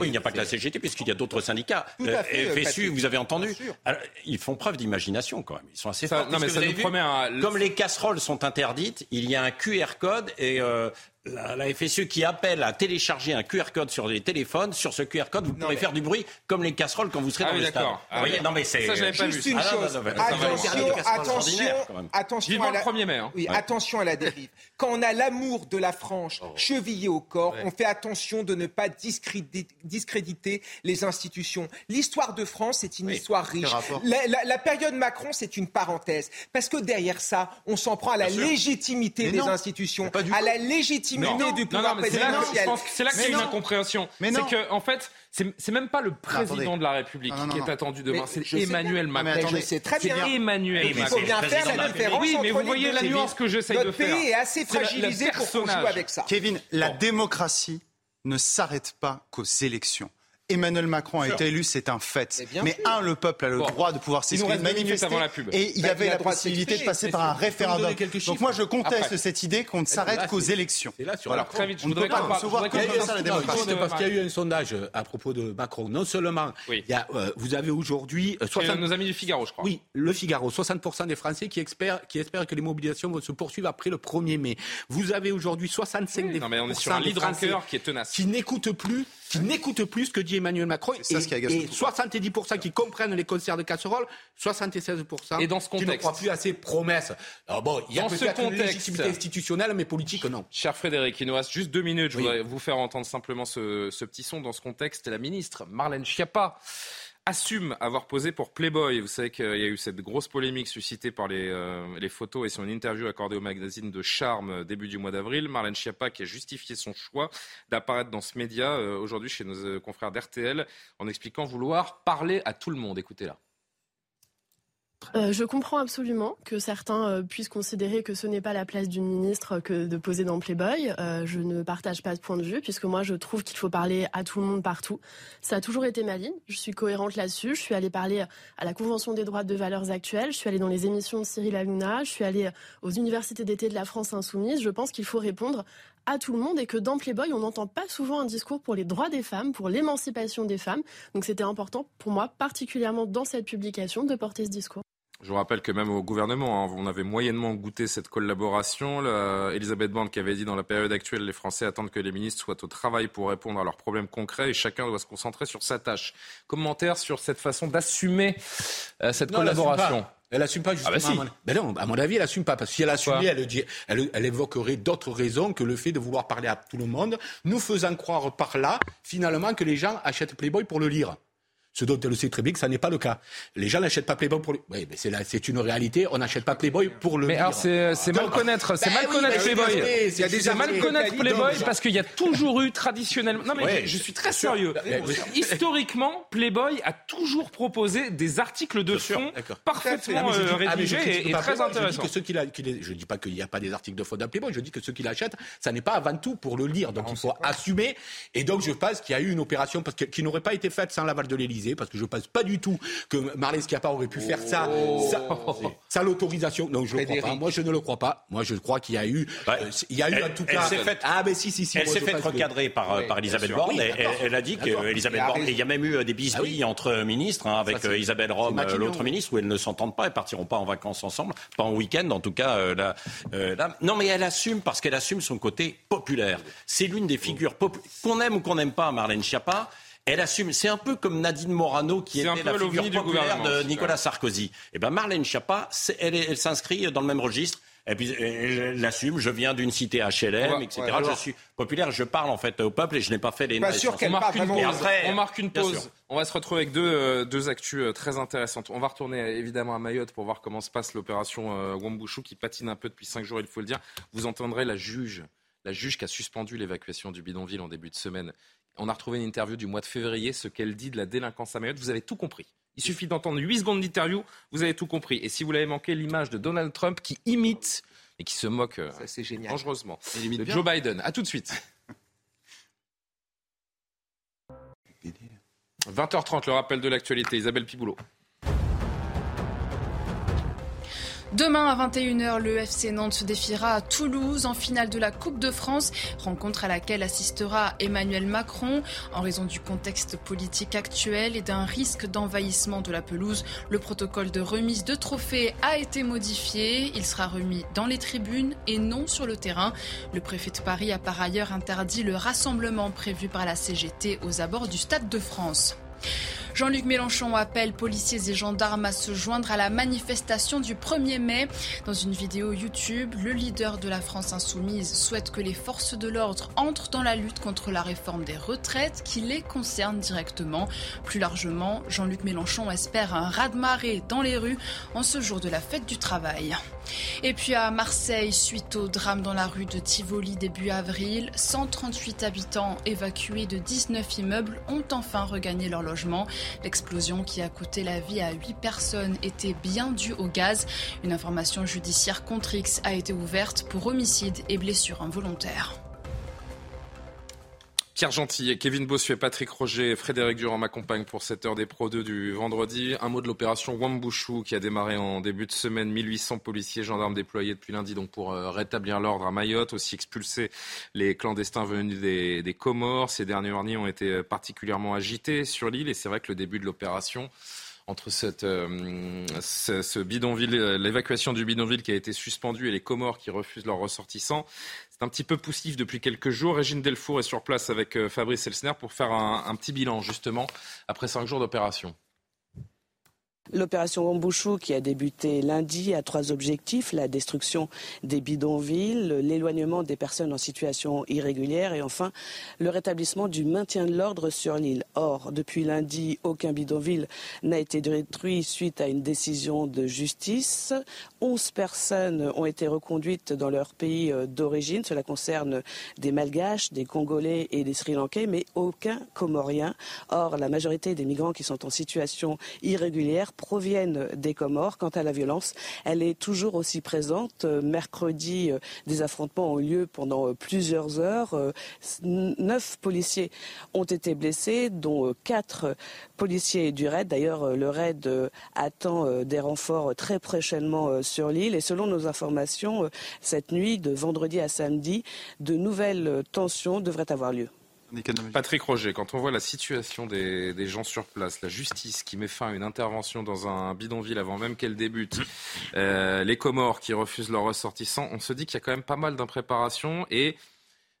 Oui, il n'y a pas que la CGT, puisqu'il y a d'autres syndicats euh, FSU, vous avez entendu Ils font preuve d'imagination quand même. Ils sont assez forts. Non, mais ça nous promet un... Comme les casseroles sont interdites, il y a un QR code et euh, la, FSE qui appelle à télécharger un QR code sur les téléphones. Sur ce QR code, vous pourrez faire du bruit comme les casseroles quand vous serez ah dans le stade. Ah, voyez, non mais c'est ça j'avais pas Juste vu. une ah, chose. attention, attention, attention à la... le 1er mai. Hein. Oui, attention à la dérive. Quand on a l'amour de la frange oh. chevillé au corps, on fait attention de ne pas discréditer les institutions. L'histoire de France, c'est une histoire riche. La, période Macron, c'est une parenthèse. Parce que derrière ça, on s'en prend à la légitimité des institutions, à la légitimité légitimité du pouvoir présidentiel. C'est là qu'il y a une incompréhension. C'est que, en fait, c'est même pas le président de la République qui est attendu demain, c'est Emmanuel Macron. C'est très bien. Emmanuel Macron. Il faut bien faire la différence Oui, mais vous voyez la nuance que j'essaye de faire. Notre pays est assez fragilisé pour qu'on joue avec ça. Kevin, la démocratie ne s'arrête pas qu'aux élections. Emmanuel Macron a été élu, c'est un fait. Mais un, le peuple a le droit de pouvoir s'exprimer, manifester. Avant la pub. Et il y avait la possibilité de passer par un référendum. Donc moi, je conteste cette idée qu'on ne s'arrête qu'aux élections. Là, sur Alors, très vite, je on ne peut pas concevoir comme ça la démocratie. Parce qu'il y a eu un sondage à propos de Macron. Non seulement, il y a, euh, vous avez aujourd'hui... 60... Nos amis du Figaro, je crois. Oui, le Figaro. 60% des Français qui espèrent, qui espèrent que les mobilisations vont se poursuivre après le 1er mai. Vous avez aujourd'hui 65 des non, mais on est sur un est tenace. Qui n'écoutent plus qui n'écoutent plus ce que dit Emmanuel Macron. et, et 70% qui comprennent les concerts de casseroles, 76% et dans ce contexte, qui ne croient plus à ces promesses. Alors bon, il y a peut-être une légitimité institutionnelle, mais politique, non. Cher Frédéric, il nous reste juste deux minutes. Je voudrais vous faire entendre simplement ce, ce petit son. Dans ce contexte, la ministre Marlène Schiappa assume avoir posé pour Playboy. Vous savez qu'il y a eu cette grosse polémique suscitée par les, euh, photos et son interview accordée au magazine de Charme euh, début du mois d'avril. Marlène Schiappa qui a justifié son choix d'apparaître dans ce média euh, aujourd'hui chez nos confrères d'RTL en expliquant vouloir parler à tout le monde. Écoutez-la. Euh, je comprends absolument que certains euh, puissent considérer que ce n'est pas la place d'une ministre que de poser dans Playboy. Euh, je ne partage pas ce point de vue, puisque moi je trouve qu'il faut parler à tout le monde partout. Ça a toujours été ma ligne. Je suis cohérente là-dessus. Je suis allée parler à la Convention des droits de valeurs actuelles. Je suis allée dans les émissions de Cyril Hanouna. Je suis allée aux universités d'été de la France insoumise. Je pense qu'il faut répondre à tout le monde et que dans Playboy, on n'entend pas souvent un discours pour les droits des femmes, pour l'émancipation des femmes. Donc c'était important pour moi, particulièrement dans cette publication, de porter ce discours. Je vous rappelle que même au gouvernement, hein, on avait moyennement goûté cette collaboration. Elisabeth Borne qui avait dit dans la période actuelle, les Français attendent que les ministres soient au travail pour répondre à leurs problèmes concrets et chacun doit se concentrer sur sa tâche. Commentaire sur cette façon d'assumer euh, cette collaboration. Elle assume pas ah bah justement. Ben non, à mon avis, elle assume pas parce que si elle assumait, elle, elle, elle, évoquerait d'autres raisons que le fait de vouloir parler à tout le monde, nous faisant croire par là finalement que les gens achètent Playboy pour le lire ce dont elle sait très bien que ça n'est pas le cas. Les gens n'achètent pas Playboy pour le... Oui, mais c'est une réalité. On n'achète pas Playboy pour le. Mais alors c'est mal connaître, c'est mal connaître Playboy. Il y a déjà mal connaître Playboy parce qu'il y a toujours eu traditionnellement. Non mais je, suis très sérieux. Historiquement, Playboy a toujours proposé des articles de fond parfaitement euh, rédigés et très intéressants. Je dis pas qu'il n'y a pas des articles de fond dans Playboy. Je dis que ceux qui l'achètent, ça n'est pas avant tout pour le lire. Donc il faut assumer. Et donc je pense qu'il y a eu une opération parce qui n'aurait pas été faite sans l'aval de l'Élysée parce que je pense pas du tout que Marlène Schiappa aurait pu faire ça oh. sans, l'autorisation. Non, je ne crois pas. Moi, je ne le crois pas. Moi, je crois qu'il y a eu, euh, il y a eu en tout cas. ah, mais si, si, si. Elle s'est faite recadrer par, euh, par Elisabeth Borne. elle, a dit qu'Elisabeth Borne. il y a même eu euh, des bisbilles ah entre ministres, hein, avec Isabelle Rome, l'autre ministre, où elles ne s'entendent pas. Elles partiront pas en vacances ensemble, pas en week-end, en tout cas. Là, Non, mais elle assume parce qu'elle assume son côté populaire. C'est l'une des figures qu'on aime ou qu'on n'aime pas, Marlène Schiappa. Elle assume. C'est un peu comme Nadine Morano qui était la figure populaire de Nicolas Sarkozy. Et eh ben Marlène Schiappa, elle, s'inscrit dans le même registre. Et puis elle l'assume, je viens d'une cité HLM, etc. je suis populaire, je parle en fait au peuple et je n'ai pas fait les pas sûr on, marque une pause. on marque une pause. On va se retrouver avec deux, euh, deux actus euh, très intéressantes. On va retourner euh, évidemment à Mayotte pour voir comment se passe l'opération Wambouchou qui patine un peu depuis cinq jours, il faut le dire. Vous entendrez la juge la juge qui a suspendu l'évacuation du bidonville en début de semaine, on a retrouvé une interview du mois de février, ce qu'elle dit de la délinquance à Mayotte. Vous avez tout compris. Il suffit d'entendre 8 secondes d'interview, vous avez tout compris. Et si vous l'avez manqué, l'image de Donald Trump qui imite et qui se moque euh, dangereusement de Joe Biden. A tout de suite. 20h30, le rappel de l'actualité. Isabelle Piboulot. Demain à 21h, le FC Nantes se défiera à Toulouse en finale de la Coupe de France, rencontre à laquelle assistera Emmanuel Macron. En raison du contexte politique actuel et d'un risque d'envahissement de la pelouse, le protocole de remise de trophées a été modifié. Il sera remis dans les tribunes et non sur le terrain. Le préfet de Paris a par ailleurs interdit le rassemblement prévu par la CGT aux abords du Stade de France. Jean-Luc Mélenchon appelle policiers et gendarmes à se joindre à la manifestation du 1er mai. Dans une vidéo YouTube, le leader de la France insoumise souhaite que les forces de l'ordre entrent dans la lutte contre la réforme des retraites qui les concerne directement. Plus largement, Jean-Luc Mélenchon espère un raz-de-marée dans les rues en ce jour de la fête du travail. Et puis à Marseille, suite au drame dans la rue de Tivoli début avril, 138 habitants évacués de 19 immeubles ont enfin regagné leur logement. L'explosion qui a coûté la vie à 8 personnes était bien due au gaz. Une information judiciaire contre X a été ouverte pour homicide et blessure involontaire. Pierre Gentil, Kevin Bossuet, Patrick Roger Frédéric Durand m'accompagnent pour cette heure des Pro 2 du vendredi. Un mot de l'opération Wambushu qui a démarré en début de semaine. 1800 policiers, gendarmes déployés depuis lundi donc pour euh, rétablir l'ordre à Mayotte, aussi expulser les clandestins venus des, Comores. Ces dernières nuits ont été particulièrement agités sur l'île et c'est vrai que le début de l'opération entre cette, euh, ce, l'évacuation du bidonville qui a été suspendu et les Comores qui refusent leurs ressortissants. C'est un petit peu poussif depuis quelques jours. Régine Delfour est sur place avec euh, Fabrice Elsner pour faire un, un petit bilan justement après cinq jours d'opération. L'opération Wambouchou, qui a débuté lundi, a trois objectifs la destruction des bidonvilles, l'éloignement des personnes en situation irrégulière et enfin le rétablissement du maintien de l'ordre sur l'île. Or, depuis lundi, aucun bidonville n'a été détruit suite à une décision de justice. Onze personnes ont été reconduites dans leur pays euh, d'origine. Cela concerne des Malgaches, des Congolais et des Sri Lankais, mais aucun Comorien. Or, la majorité des migrants qui sont en situation irrégulière proviennent des Comores. Quant à la violence, elle est toujours aussi présente. Euh, mercredi, euh, des affrontements ont eu lieu pendant euh, plusieurs heures. Neuf policiers ont été blessés, dont quatre policiers du RAID. D'ailleurs, le RAID attend des renforts très prochainement sur l'île. Et selon nos informations, cette nuit, de vendredi à samedi, de nouvelles tensions devraient avoir lieu. Patrick Roger, quand on voit la situation des, gens sur place, la justice qui met fin à une intervention dans un bidonville avant même qu'elle débute, euh, les Comores qui refusent leurs ressortissants, on se dit qu'il y a quand même pas mal d'impréparation et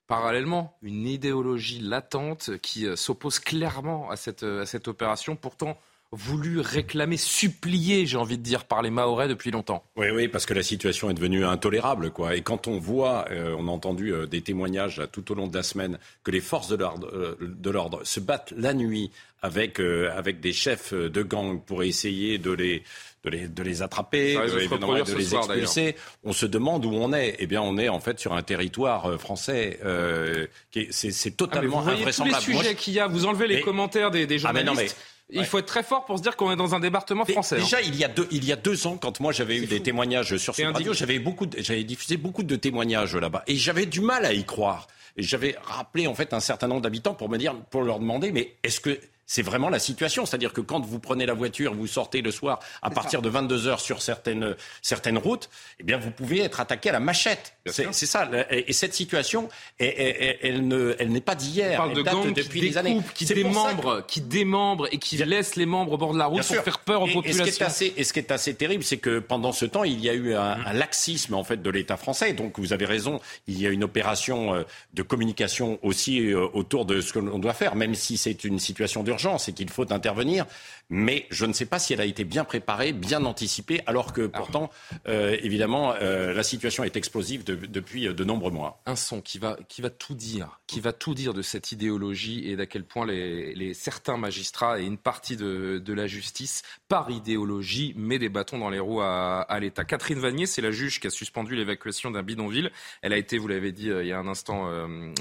parallèlement une idéologie latente qui euh, s'oppose clairement à cette, à cette opération. Pourtant, voulu réclamer, supplier, j'ai envie de dire, par les Mahorais depuis longtemps. Oui, oui, parce que la situation est devenue intolérable, quoi. Et quand on voit, euh, on a entendu euh, des témoignages tout au long de la semaine, que les forces de l'ordre, euh, de l'ordre se battent la nuit avec, avec des chefs de gang pour essayer de les, de les, de les attraper, de, les expulser. On se demande où on est. Eh bien, on est en fait sur un territoire français. Euh, c'est ah, totalement ah, vous invraisemblable. Tous les sujets qu'il y a, vous enlevez les commentaires des, des journalistes. Ah, mais non, mais il faut être très fort pour se dire qu'on est dans un département français. Déjà, hein. il, y a deux, il y a deux ans, quand moi j'avais eu des témoignages sur ce radio, j'avais beaucoup, j'avais diffusé beaucoup de témoignages là-bas, et j'avais du mal à y croire. Et j'avais rappelé en fait un certain nombre d'habitants pour me dire, pour leur demander, mais est-ce que c'est vraiment la situation? C'est-à-dire que quand vous prenez la voiture, vous sortez le soir à partir de 22 heures sur certaines, certaines routes, eh bien, vous pouvez être attaqué à la machette. C'est ça. Et cette situation, elle, elle, elle n'est pas d'hier. On parle de gangs depuis des années. qui démembrent, qui démembrent et qui laissent les membres au bord de la route pour faire peur aux populations. Et ce, qui est assez, et ce qui est assez terrible, c'est que pendant ce temps, il y a eu un, un laxisme en fait de l'État français. Donc, vous avez raison. Il y a une opération euh, de communication aussi euh, autour de ce que l'on doit faire, même si c'est une situation de c'est qu'il faut intervenir. Mais je ne sais pas si elle a été bien préparée, bien anticipée, alors que pourtant, euh, évidemment, euh, la situation est explosive depuis de nombreux mois. Un son qui va, qui va tout dire, qui va tout dire de cette idéologie et d'à quel point les, certains magistrats et une partie de, la justice, par idéologie, met des bâtons dans les roues à, l'État. Catherine Vanier, c'est la juge qui a suspendu l'évacuation d'un bidonville. Elle a été, vous l'avez dit euh, il y a un instant,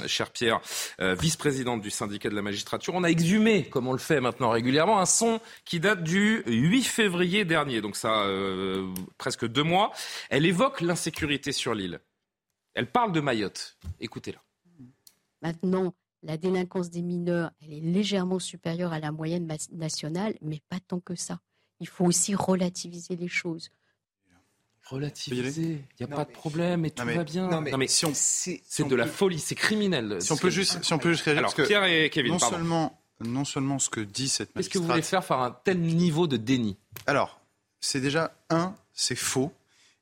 cher Pierre, vice-présidente du syndicat de la magistrature. On a exhumé, comme on le fait maintenant régulièrement, un son qui date du 8 février dernier, donc ça euh, presque deux mois. Elle évoque l'insécurité sur l'île. Elle parle de Mayotte. Écoutez-la. Maintenant, la délinquance des mineurs, elle est légèrement supérieure à la moyenne nationale, mais pas tant que ça. Il faut aussi relativiser les choses. Relativiser, il n'y a pas de problème et tout va bien. Non mais, si c'est de la folie, c'est criminel. Si on peut juste, si on peut juste réagir, Alors, Pierre et Kevin, non seulement non seulement ce que dit cette magistrate... Qu'est-ce que vous voulez faire par un tel niveau de déni? Alors, c'est déjà, un, c'est faux,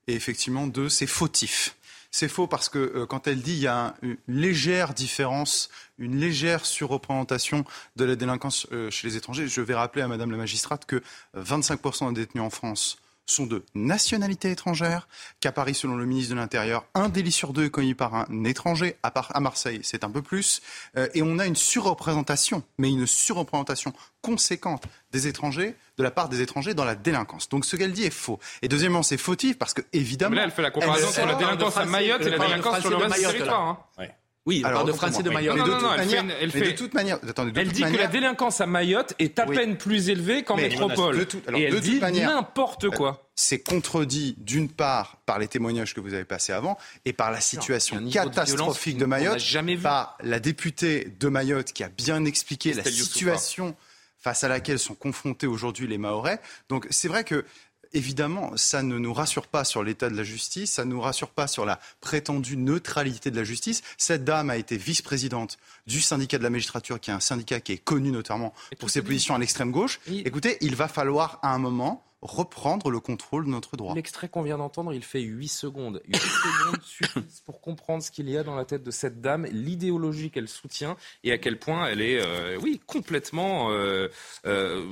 et effectivement, deux, c'est fautif. C'est faux parce que euh, quand elle dit il y a une légère différence, une légère surreprésentation de la délinquance euh, chez les étrangers, je vais rappeler à Madame la magistrate que 25% des détenus en France sont de nationalité étrangère, qu'à Paris, selon le ministre de l'Intérieur, un délit sur deux est commis par un étranger, à, part, à Marseille, c'est un peu plus, euh, et on a une surreprésentation, mais une surreprésentation conséquente des étrangers, de la part des étrangers dans la délinquance. Donc ce qu'elle dit est faux. Et deuxièmement, c'est fautif parce que, évidemment... Mais là, elle fait la comparaison entre la délinquance à Mayotte et la délinquance sur le reste du territoire. Hein. Oui, elle parle de Français de Mayotte. Non, non, non, elle, fait, de toute manière, attendez, de elle dit que la délinquance à Mayotte est à peine plus élevée qu'en métropole. De tout, alors, et elle dit n'importe quoi. C'est contredit d'une part par les témoignages que vous avez passés avant et par la situation catastrophique de, Mayotte, jamais vu. par la députée de Mayotte qui a bien expliqué la situation face à laquelle sont confrontés aujourd'hui les Mahorais. Donc c'est vrai que évidemment, ça ne nous rassure pas sur l'état de la justice, ça ne nous rassure pas sur la prétendue neutralité de la justice. Cette dame a été vice-présidente du syndicat de la magistrature, qui est un syndicat qui est connu notamment pour ses positions à l'extrême gauche. Écoutez, il va falloir à un moment reprendre le contrôle de notre droit. L'extrait qu'on vient d'entendre, il fait 8 secondes. 8 secondes suffisent pour comprendre ce qu'il y a dans la tête de cette dame, l'idéologie qu'elle soutient et à quel point elle est, euh, oui, complètement euh, euh,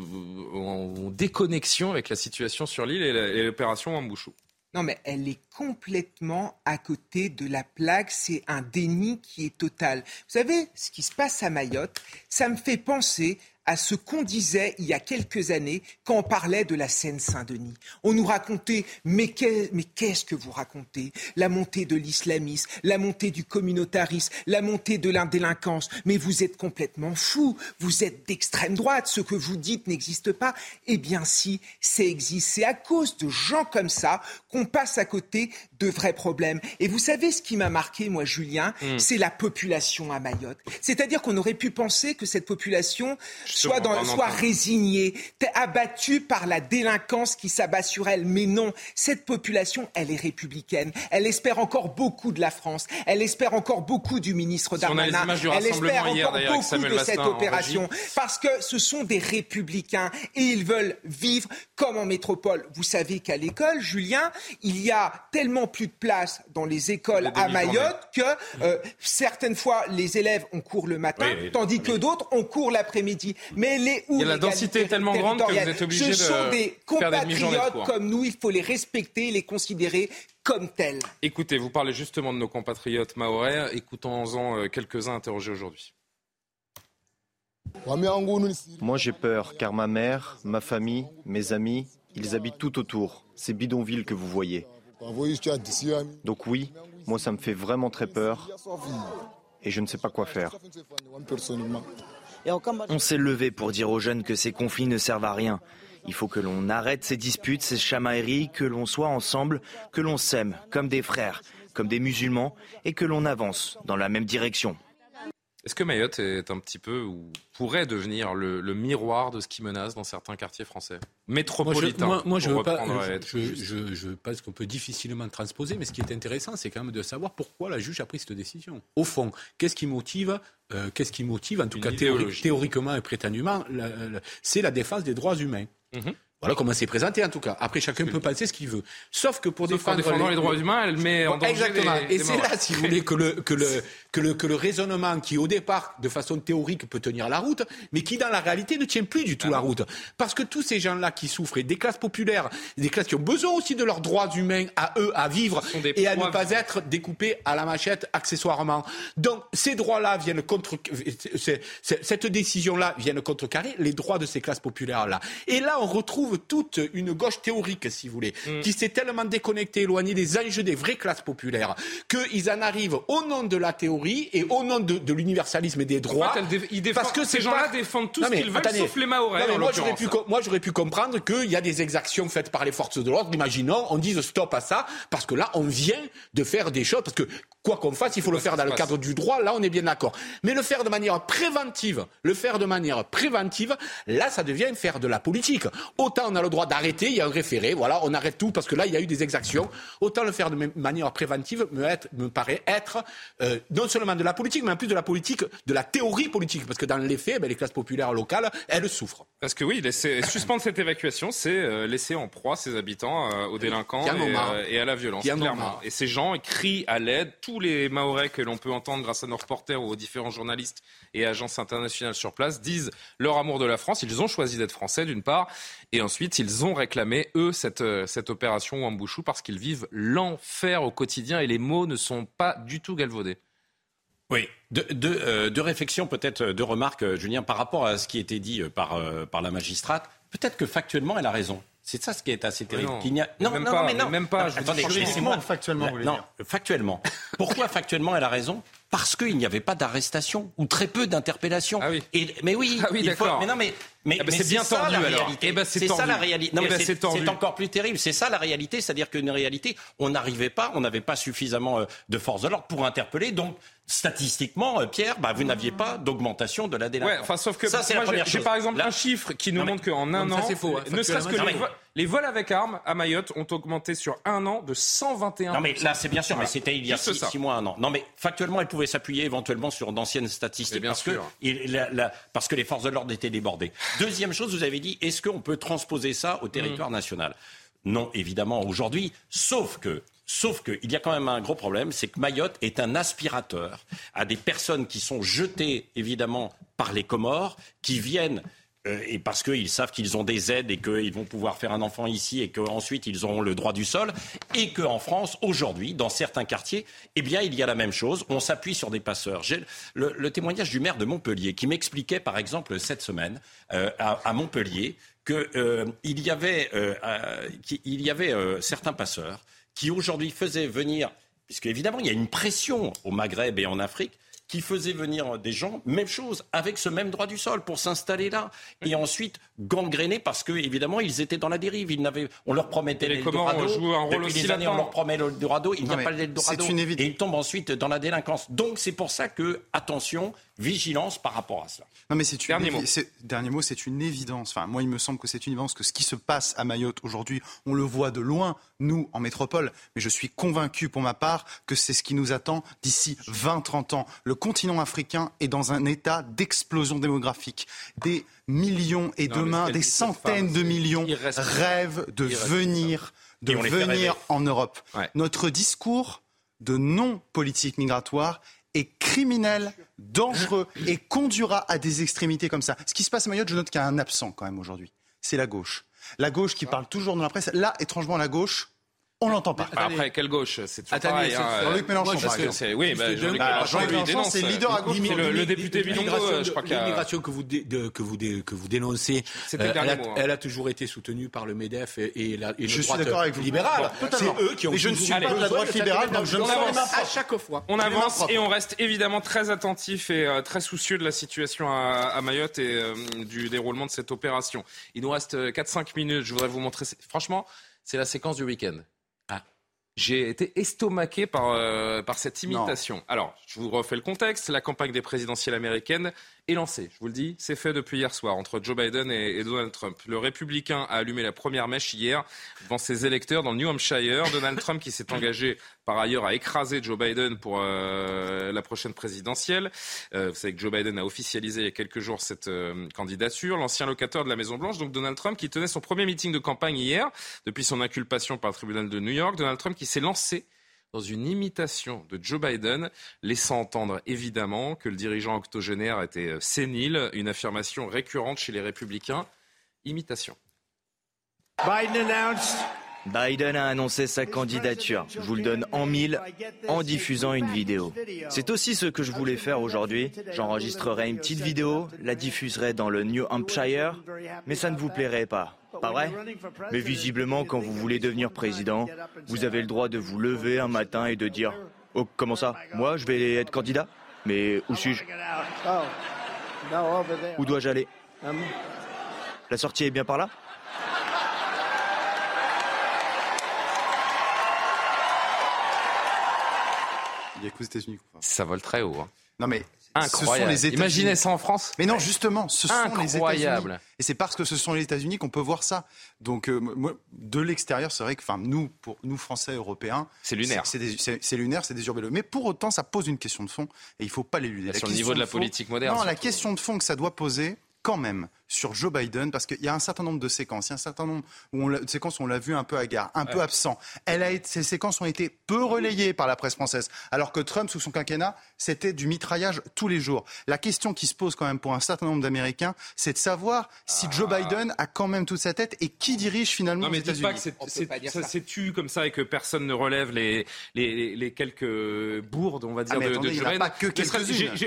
en déconnexion avec la situation sur l'île et l'opération Ambouchou. Non, mais elle est complètement à côté de la plaque. C'est un déni qui est total. Vous savez, ce qui se passe à Mayotte, ça me fait penser à ce qu'on disait il y a quelques années quand on parlait de la Seine-Saint-Denis. On nous racontait, mais qu'est-ce que vous racontez? La montée de l'islamisme, la montée du communautarisme, la montée de l'indélinquance. Mais vous êtes complètement fou, vous êtes d'extrême droite, ce que vous dites n'existe pas. Eh bien si, ça existe. C'est à cause de gens comme ça qu'on passe à côté de vrais problèmes. Et vous savez ce qui m'a marqué, moi, Julien, hmm. c'est la population à Mayotte. C'est-à-dire qu'on aurait pu penser que cette population soit, dans, soit résignée, abattue par la délinquance qui s'abat sur elle. Mais non, cette population, elle est républicaine. Elle espère encore beaucoup de la France. Elle espère encore beaucoup du ministre Darmanin. elle espère encore beaucoup de cette opération. Parce que ce sont des républicains et ils veulent vivre comme en métropole. Vous savez qu'à l'école, Julien, il y a tellement plus de place dans les écoles à Mayotte que euh, certaines fois les élèves ont cours le matin, tandis que d'autres ont cours l'après-midi. Mais les où la densité est tellement grande que vous êtes obligé de Ce sont des compatriotes comme nous, il faut les respecter, les considérer comme tels. Écoutez, vous parlez justement de nos compatriotes maorais. Écoutons-en euh, quelques-uns interrogés aujourd'hui. Moi j'ai peur car ma mère, ma famille, mes amis, ils habitent tout autour, ces bidonvilles que vous voyez. Donc oui, moi ça me fait vraiment très peur et je ne sais pas quoi faire. On s'est levé pour dire aux jeunes que ces conflits ne servent à rien. Il faut que l'on arrête ces disputes, ces chamailleries, que l'on soit ensemble, que l'on s'aime comme des frères, comme des musulmans et que l'on avance dans la même direction. Est-ce que Mayotte est un petit peu ou pourrait devenir le, miroir de ce qui menace dans certains quartiers français? Métropolitains Moi, je, je, pense qu'on peut difficilement transposer, mais ce qui est intéressant, c'est quand même de savoir pourquoi la juge a pris cette décision. Au fond, qu'est-ce qui motive, euh, qu'est-ce qui motive, en tout cas théoriquement et prétendument, c'est la défense des droits humains. Mhm. Voilà comment c'est présenté en tout cas. Après, chacun peut penser ce qu'il veut. Sauf que pour défendre, les... droits humains, elle met en danger Exactement. et c'est là, si vous voulez, que le, que, le, que, le, que le raisonnement qui, au départ, de façon théorique, peut tenir la route, mais qui, dans la réalité, ne tient plus du tout ah la route. Parce que tous ces gens-là qui souffrent, et des classes populaires, des classes qui ont besoin aussi de leurs droits humains à eux, à vivre, et à ne pas être découpés à la machette accessoirement. Donc, ces droits-là viennent contre... Cette décision-là vient contrecarrer les droits de ces classes populaires-là. Et là, on retrouve toute une gauche théorique, si vous voulez, mm. qui s'est tellement déconnectée, éloignée des enjeux des vraies classes populaires, qu'ils en arrivent au nom de la théorie et au nom de, l'universalisme et des droits. parce que ces gens-là défendent tout ce qu'ils veulent, sauf les Maorais. moi, j'aurais pu, moi, j'aurais pu comprendre qu'il y a des exactions faites par les forces de l'ordre. Imaginons, on dise stop à ça, parce que là, on vient de faire des choses, parce que quoi qu'on fasse, il faut le faire dans le cadre du droit. Là, on est bien d'accord. Mais le faire de manière préventive, le faire de manière préventive, là, ça devient faire de la politique. Autant on a le droit d'arrêter, il y a un référé, voilà, on arrête tout parce que là, il y a eu des exactions. Autant le faire de manière préventive me, me paraît être euh, non seulement de la politique, mais en plus de la politique, de la théorie politique. Parce que dans les faits, ben, les classes populaires locales, elles souffrent. Parce que oui, laisser, suspendre cette évacuation, c'est euh, laisser en proie ces habitants euh, aux délinquants et, et, à la violence, clairement. Et ces gens crient à l'aide. Tous les Maorais que l'on peut entendre grâce à nos reporters ou aux différents journalistes et agences internationales sur place disent leur amour de la France. Ils ont choisi d'être français d'une part, et ensuite, ils ont réclamé, eux, cette, euh, cette opération Wambouchou parce qu'ils vivent l'enfer au quotidien et les mots ne sont pas du tout galvaudés. Oui, deux, de, réflexions, peut-être deux remarques, Julien, par rapport à ce qui a été dit par, par la magistrate. Peut-être que factuellement, elle a raison. C'est ça ce qui est assez terrible. Non, a... non, même, pas, non. même pas. attendez, moi factuellement. non, factuellement. Pourquoi factuellement elle a raison? Parce qu'il n'y avait pas d'arrestation ou très peu d'interpellation. Ah oui. mais oui. Ah oui, d'accord. Mais non, mais mais, ah bah c'est bien tendu alors. Eh ben, c'est ça la réalité. Non, eh ben, c'est encore plus terrible. C'est ça la réalité, c'est-à-dire qu'une réalité, on n'arrivait pas, on n'avait pas suffisamment euh, de force de l'ordre pour interpeller. Donc statistiquement, euh, Pierre, bah, vous n'aviez pas d'augmentation de la délinquance. Ouais, enfin, sauf que ça, c'est J'ai par exemple un chiffre qui nous montre qu'en un an, faux, hein, ne serait-ce que les, vols avec armes à Mayotte ont augmenté sur un an de 121. Non mais là, c'est bien sûr, mais c'était il y a six, mois, un an. Non mais factuellement, elle pouvait s'appuyer éventuellement sur d'anciennes statistiques bien parce sûr. que parce que les forces de l'ordre étaient débordées. Deuxième chose, vous avez dit, est-ce qu'on peut transposer ça au territoire mmh. national? Non, évidemment, aujourd'hui, sauf que Sauf qu'il y a quand même un gros problème, c'est que Mayotte est un aspirateur à des personnes qui sont jetées, évidemment, par les Comores, qui viennent et parce qu'ils savent qu'ils ont des aides et qu'ils vont pouvoir faire un enfant ici et qu'ensuite ils auront le droit du sol, et qu'en France, aujourd'hui, dans certains quartiers, eh bien, il y a la même chose. On s'appuie sur des passeurs. J'ai le, témoignage du maire de Montpellier qui m'expliquait, par exemple, cette semaine, euh, à, Montpellier, qu'il euh, y avait certains passeurs qui aujourd'hui faisaient venir, puisque évidemment il y a une pression au Maghreb et en Afrique, qui faisaient venir des gens, même chose, avec ce même droit du sol pour s'installer là. Et ensuite gangréner parce que, évidemment, ils étaient dans la dérive. Ils n'avaient, on leur promettait l'Eldorado. Depuis des années, on leur promet l'Eldorado. Il n'y a pas l'Eldorado. Et ils tombent ensuite dans la délinquance. Donc, c'est pour ça que, attention, vigilance par rapport à cela. Non, mais c'est dernier, mot. dernier mot, c'est une évidence. Enfin, moi, il me semble que c'est une évidence que ce qui se passe à Mayotte aujourd'hui, on le voit de loin, nous, en métropole. Mais je suis convaincu, pour ma part, que c'est ce qui nous attend d'ici 20-30 ans. Le continent africain est dans un état d'explosion démographique. Des millions et demain, des centaines de millions rêvent de venir, de venir en Europe. Notre discours de non-politique migratoire est criminel, dangereux et conduira à des extrémités comme ça. Ce qui se passe à Mayotte, je note qu'il y a un absent quand même aujourd'hui. C'est la gauche. La gauche qui parle toujours dans la presse. Là, étrangement, la gauche on l'entend pas. Après, quelle gauche? C'est toujours pareil. Hein. Jean-Luc Mélenchon, par exemple. Oui, bah, Jean-Luc Mélenchon, c'est leader à gauche. Le, le député Bilongo, je crois qu'il L'immigration que vous, que vous, que vous dénoncez, euh, elle, a, hein. elle, a, toujours été soutenue par le MEDEF et, la, et je suis d'accord avec vous. libéral. C'est eux qui ont Mais je ne suis pas de la droite libérale, donc je ne avance à chaque fois. On avance et on reste évidemment très attentif et euh, très soucieux de la situation à Mayotte et euh, du déroulement de cette opération. Il nous reste 4-5 minutes. Je voudrais vous montrer. Franchement, c'est la séquence du week-end. J'ai été estomaqué par, euh, par cette imitation. Alors, je vous refais le contexte. La campagne des présidentielles américaines est lancé. Je vous le dis, c'est fait depuis hier soir entre Joe Biden et, Donald Trump. Le républicain a allumé la première mèche hier devant ses électeurs dans le New Hampshire. Donald Trump qui s'est engagé par ailleurs à écraser Joe Biden pour euh, la prochaine présidentielle. Euh, vous savez que Joe Biden a officialisé il y a quelques jours cette euh, candidature. L'ancien locataire de la Maison Blanche, donc Donald Trump, qui tenait son premier meeting de campagne hier depuis son inculpation par le tribunal de New York. Donald Trump qui s'est lancé dans une imitation de Joe Biden, laissant entendre évidemment que le dirigeant octogénaire était euh, sénile, une affirmation récurrente chez les républicains. Imitation. Biden a annoncé sa candidature. Je vous le donne en mille en diffusant une vidéo. C'est aussi ce que je voulais faire aujourd'hui. J'enregistrerai une petite vidéo, la diffuserai dans le New Hampshire, mais ça ne vous plairait pas. Pas vrai? Mais visiblement, quand vous voulez devenir président, vous avez le droit de vous lever un matin et de dire Oh, comment ça? Moi, je vais être candidat? Mais où suis-je? Où dois-je aller? La sortie est bien par là? Il y a que aux États-Unis. Ça vole très haut. Hein. Non mais Incroyable. Ce sont les Imaginez ça en France. Mais non, justement, ce sont les États-Unis. Et c'est parce que ce sont les États-Unis qu'on peut voir ça. Donc, euh, moi, de l'extérieur, c'est vrai que, enfin, nous, pour nous Français, Européens, c'est lunaire. C'est lunaire, c'est désurbéleux. Mais pour autant, ça pose une question de fond et il ne faut pas l'éluder. Sur le niveau de la politique moderne. Non, la question de fond que ça doit poser, quand même, sur Joe Biden parce qu'il y a un certain nombre de séquences, il y a un certain nombre où de séquences où on l'a vu un peu hagard, un peu absent. Elle a ces séquences ont été peu relayées par la presse française, alors que Trump, sous son quinquennat, c'était du mitraillage tous les jours. La question qui se pose quand même pour un certain nombre d'Américains, c'est de savoir si Joe ah. Biden a quand même toute sa tête et qui dirige finalement non, mais les États-Unis. pas que ça s'est tu comme ça et que personne ne relève les, les, les quelques bourdes, on va dire, ah, de, de Joe Biden. Pas que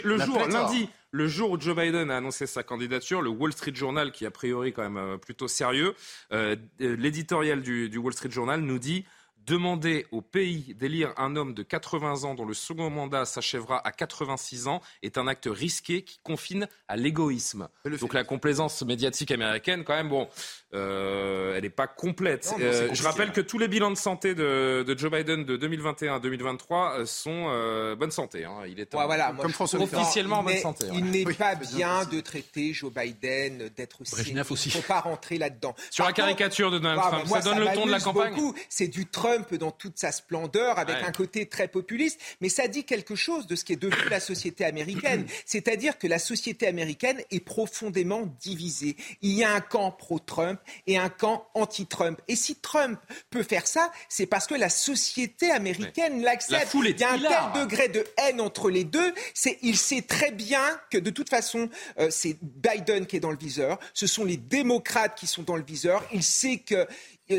le jour, lundi, le jour où Joe Biden a annoncé sa candidature, le Wall Street Journal, qui a priori quand même euh, plutôt sérieux, euh, l'éditorial du, du Wall Street Journal nous dit Demander au pays d'élire un homme de 80 ans dont le second mandat s'achèvera à 86 ans est un acte risqué qui confine à l'égoïsme. Donc la complaisance médiatique américaine, quand même, bon, euh, elle n'est pas complète. Euh, je rappelle que tous les bilans de santé de, de Joe Biden de 2021 à 2023 euh, sont euh, bonne santé. Hein. Il est voilà, comme François officiellement en bonne santé. Il n'est pas bien de traiter Joe Biden d'être aussi. Il ne faut pas rentrer là-dedans. Sur la caricature de Donald Trump, ça donne le ton de la campagne. C'est du Trump dans toute sa splendeur, avec un côté très populiste, mais ça dit quelque chose de ce qui est devenu la société américaine. C'est-à-dire que la société américaine est profondément divisée. Il y a un camp pro-Trump et un camp anti-Trump. Et si Trump peut faire ça, c'est parce que la société américaine l'accepte. Il y a un tel degré de haine entre les deux. C'est, il sait très bien que de toute façon, euh, c'est Biden qui est dans le viseur. Ce sont les démocrates qui sont dans le viseur. Il sait que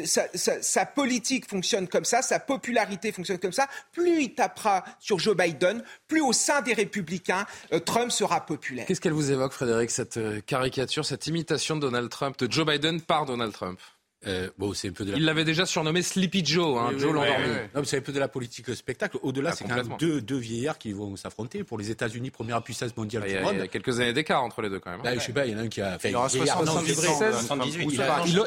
sa, politique fonctionne comme ça, sa popularité fonctionne comme ça, plus il tapera sur Joe Biden, plus au sein des républicains, euh, Trump sera populaire. Qu'est-ce qu'elle vous évoque, Frédéric, cette euh, caricature, cette imitation de Donald Trump, de Joe Biden par Donald Trump? Euh, bon, c'est un peu de Il l'avait déjà surnommé Sleepy Joe, hein, Joe l'endormi. c'est un peu de la politique spectacle. Au-delà, ah, c'est quand même deux, deux, vieillards qui vont s'affronter. Pour les États-Unis, première puissance mondiale du monde. Il y a quelques années d'écart entre les deux, quand même. Bah, je sais pas, il y en a un qui a. Enfin, il aura 76, 78.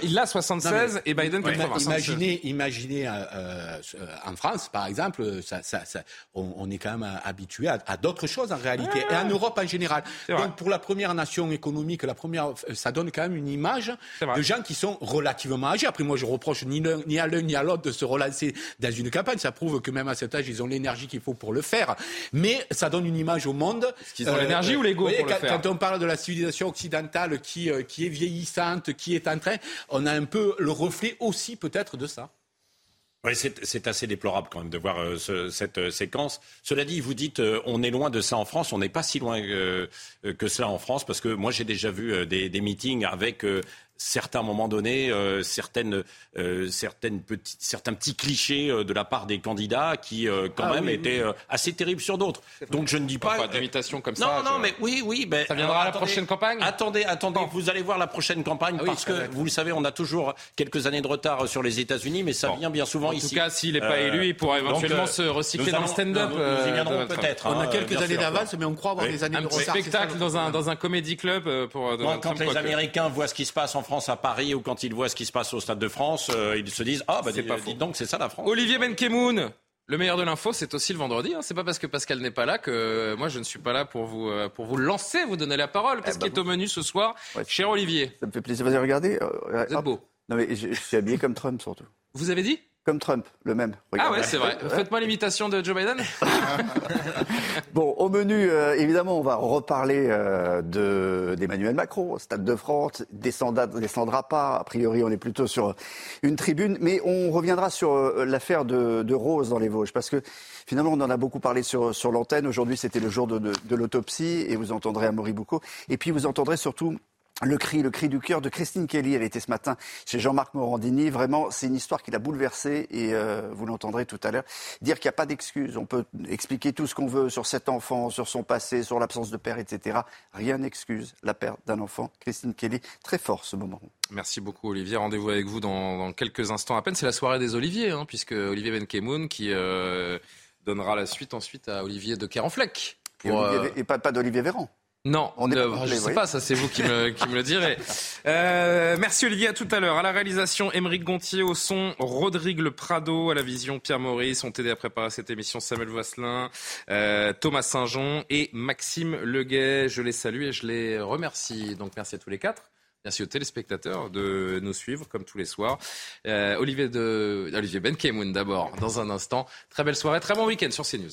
Il, a 76 et Biden 80. Imaginez, imaginez euh, euh, en France, par exemple, ça, ça, ça, on, est quand même habitué à, à d'autres choses en réalité, et en Europe en général. Donc, pour la première nation économique, la première, ça donne quand même une image de gens qui sont relativement âgés. Après, moi, je reprends ni, à l'un ni à l'autre de se relancer dans une campagne. Ça prouve que même à cet âge, ils ont l'énergie qu'il faut pour le faire. Mais ça donne une image au monde. Est-ce qu'ils ont l'énergie euh, ou l'ego pour quand, le faire Quand on parle de la civilisation occidentale qui, euh, qui est vieillissante, qui est en train, on a un peu le reflet aussi peut-être de ça. Oui, c'est assez déplorable quand même de voir euh, cette séquence. Cela dit, vous dites on est loin de ça en France, on n'est pas si loin que cela en France, parce que moi j'ai déjà vu des, des, meetings avec certains, à un moment donné, euh, certaines, euh, certaines petites, certains petits clichés euh, de la part des candidats qui, quand ah même, étaient assez terribles sur d'autres. Donc je ne dis pas. Pas d'invitation comme ça. Non, non, mais oui, oui. Ben, ça viendra à la prochaine campagne Attendez, attendez, vous allez voir la prochaine campagne ah parce que, vous le savez, on a toujours quelques années de retard sur les États-Unis, mais ça vient bien souvent ici. En tout cas, s'il n'est pas élu, il pourra éventuellement se recycler dans le stand-up. Nous, y viendrons peut-être. On a hein, quelques années d'avance, mais on croit avoir des années de retard. Un spectacle dans un, dans un comédie club pour Quand les Américains voient ce qui se passe en France, à Paris ou quand ils voient ce qui se passe au Stade de France, euh, ils se disent Ah, bah, c'est pas faux. donc c'est ça la France. Olivier Benkemoun, le meilleur de l'info, c'est aussi le vendredi. Hein. C'est pas parce que Pascal n'est pas là que euh, moi je ne suis pas là pour vous euh, pour vous lancer, vous donner la parole. Qu'est-ce eh qui bah, est au menu ce soir, cher Olivier? Ça me fait plaisir. Vas-y, regardez. vous êtes beau. Non mais je suis habillé comme Trump surtout. Vous avez dit? Comme Trump, le même. Ah ouais, c'est vrai. Faites-moi l'imitation de Joe Biden. bon, au menu, euh, évidemment, on va reparler euh, de d'Emmanuel Macron, Stade de France, descendra, descendra pas. A priori, on est plutôt sur une tribune, mais on reviendra sur euh, l'affaire de, de, Rose dans les Vosges, parce que finalement, on en a beaucoup parlé sur, sur l'antenne. Aujourd'hui, c'était le jour de l'autopsie, et vous entendrez Amaury Boucault. Et puis, vous entendrez surtout le cri, le cri du cœur de Christine Kelly, elle était ce matin chez Jean-Marc Morandini. Vraiment, c'est une histoire qui l'a bouleversée et euh, vous l'entendrez tout à l'heure. Dire qu'il n'y a pas d'excuse. On peut expliquer tout ce qu'on veut sur cet enfant, sur son passé, sur l'absence de père, etc. Rien n'excuse la perte d'un enfant. Christine Kelly, très fort ce moment. Merci beaucoup Olivier. Rendez-vous avec vous dans, quelques instants à peine. C'est la soirée des Oliviers, hein, puisque Olivier Benkemoun qui euh, donnera la suite ensuite à Olivier de Kerenfleck. et, euh, et pas, pas d'Olivier Véran. Non, on je ne sais pas, ça c'est vous qui me, qui me le direz. Euh, merci Olivier, à tout à l'heure. À la réalisation, Émeric Gontier, au son, Rodrigue Le Prado, à la vision, Pierre Maurice, ont aidé à préparer cette émission Samuel Vasselin, euh, Thomas Saint-Jean et Maxime Leguet. Je les salue et je les remercie. Donc merci à tous les quatre. Merci aux téléspectateurs de nous suivre comme tous les soirs. Euh, Olivier, de, Olivier Benkemoun d'abord, dans un instant. Très belle soirée, très bon week-end sur CNews.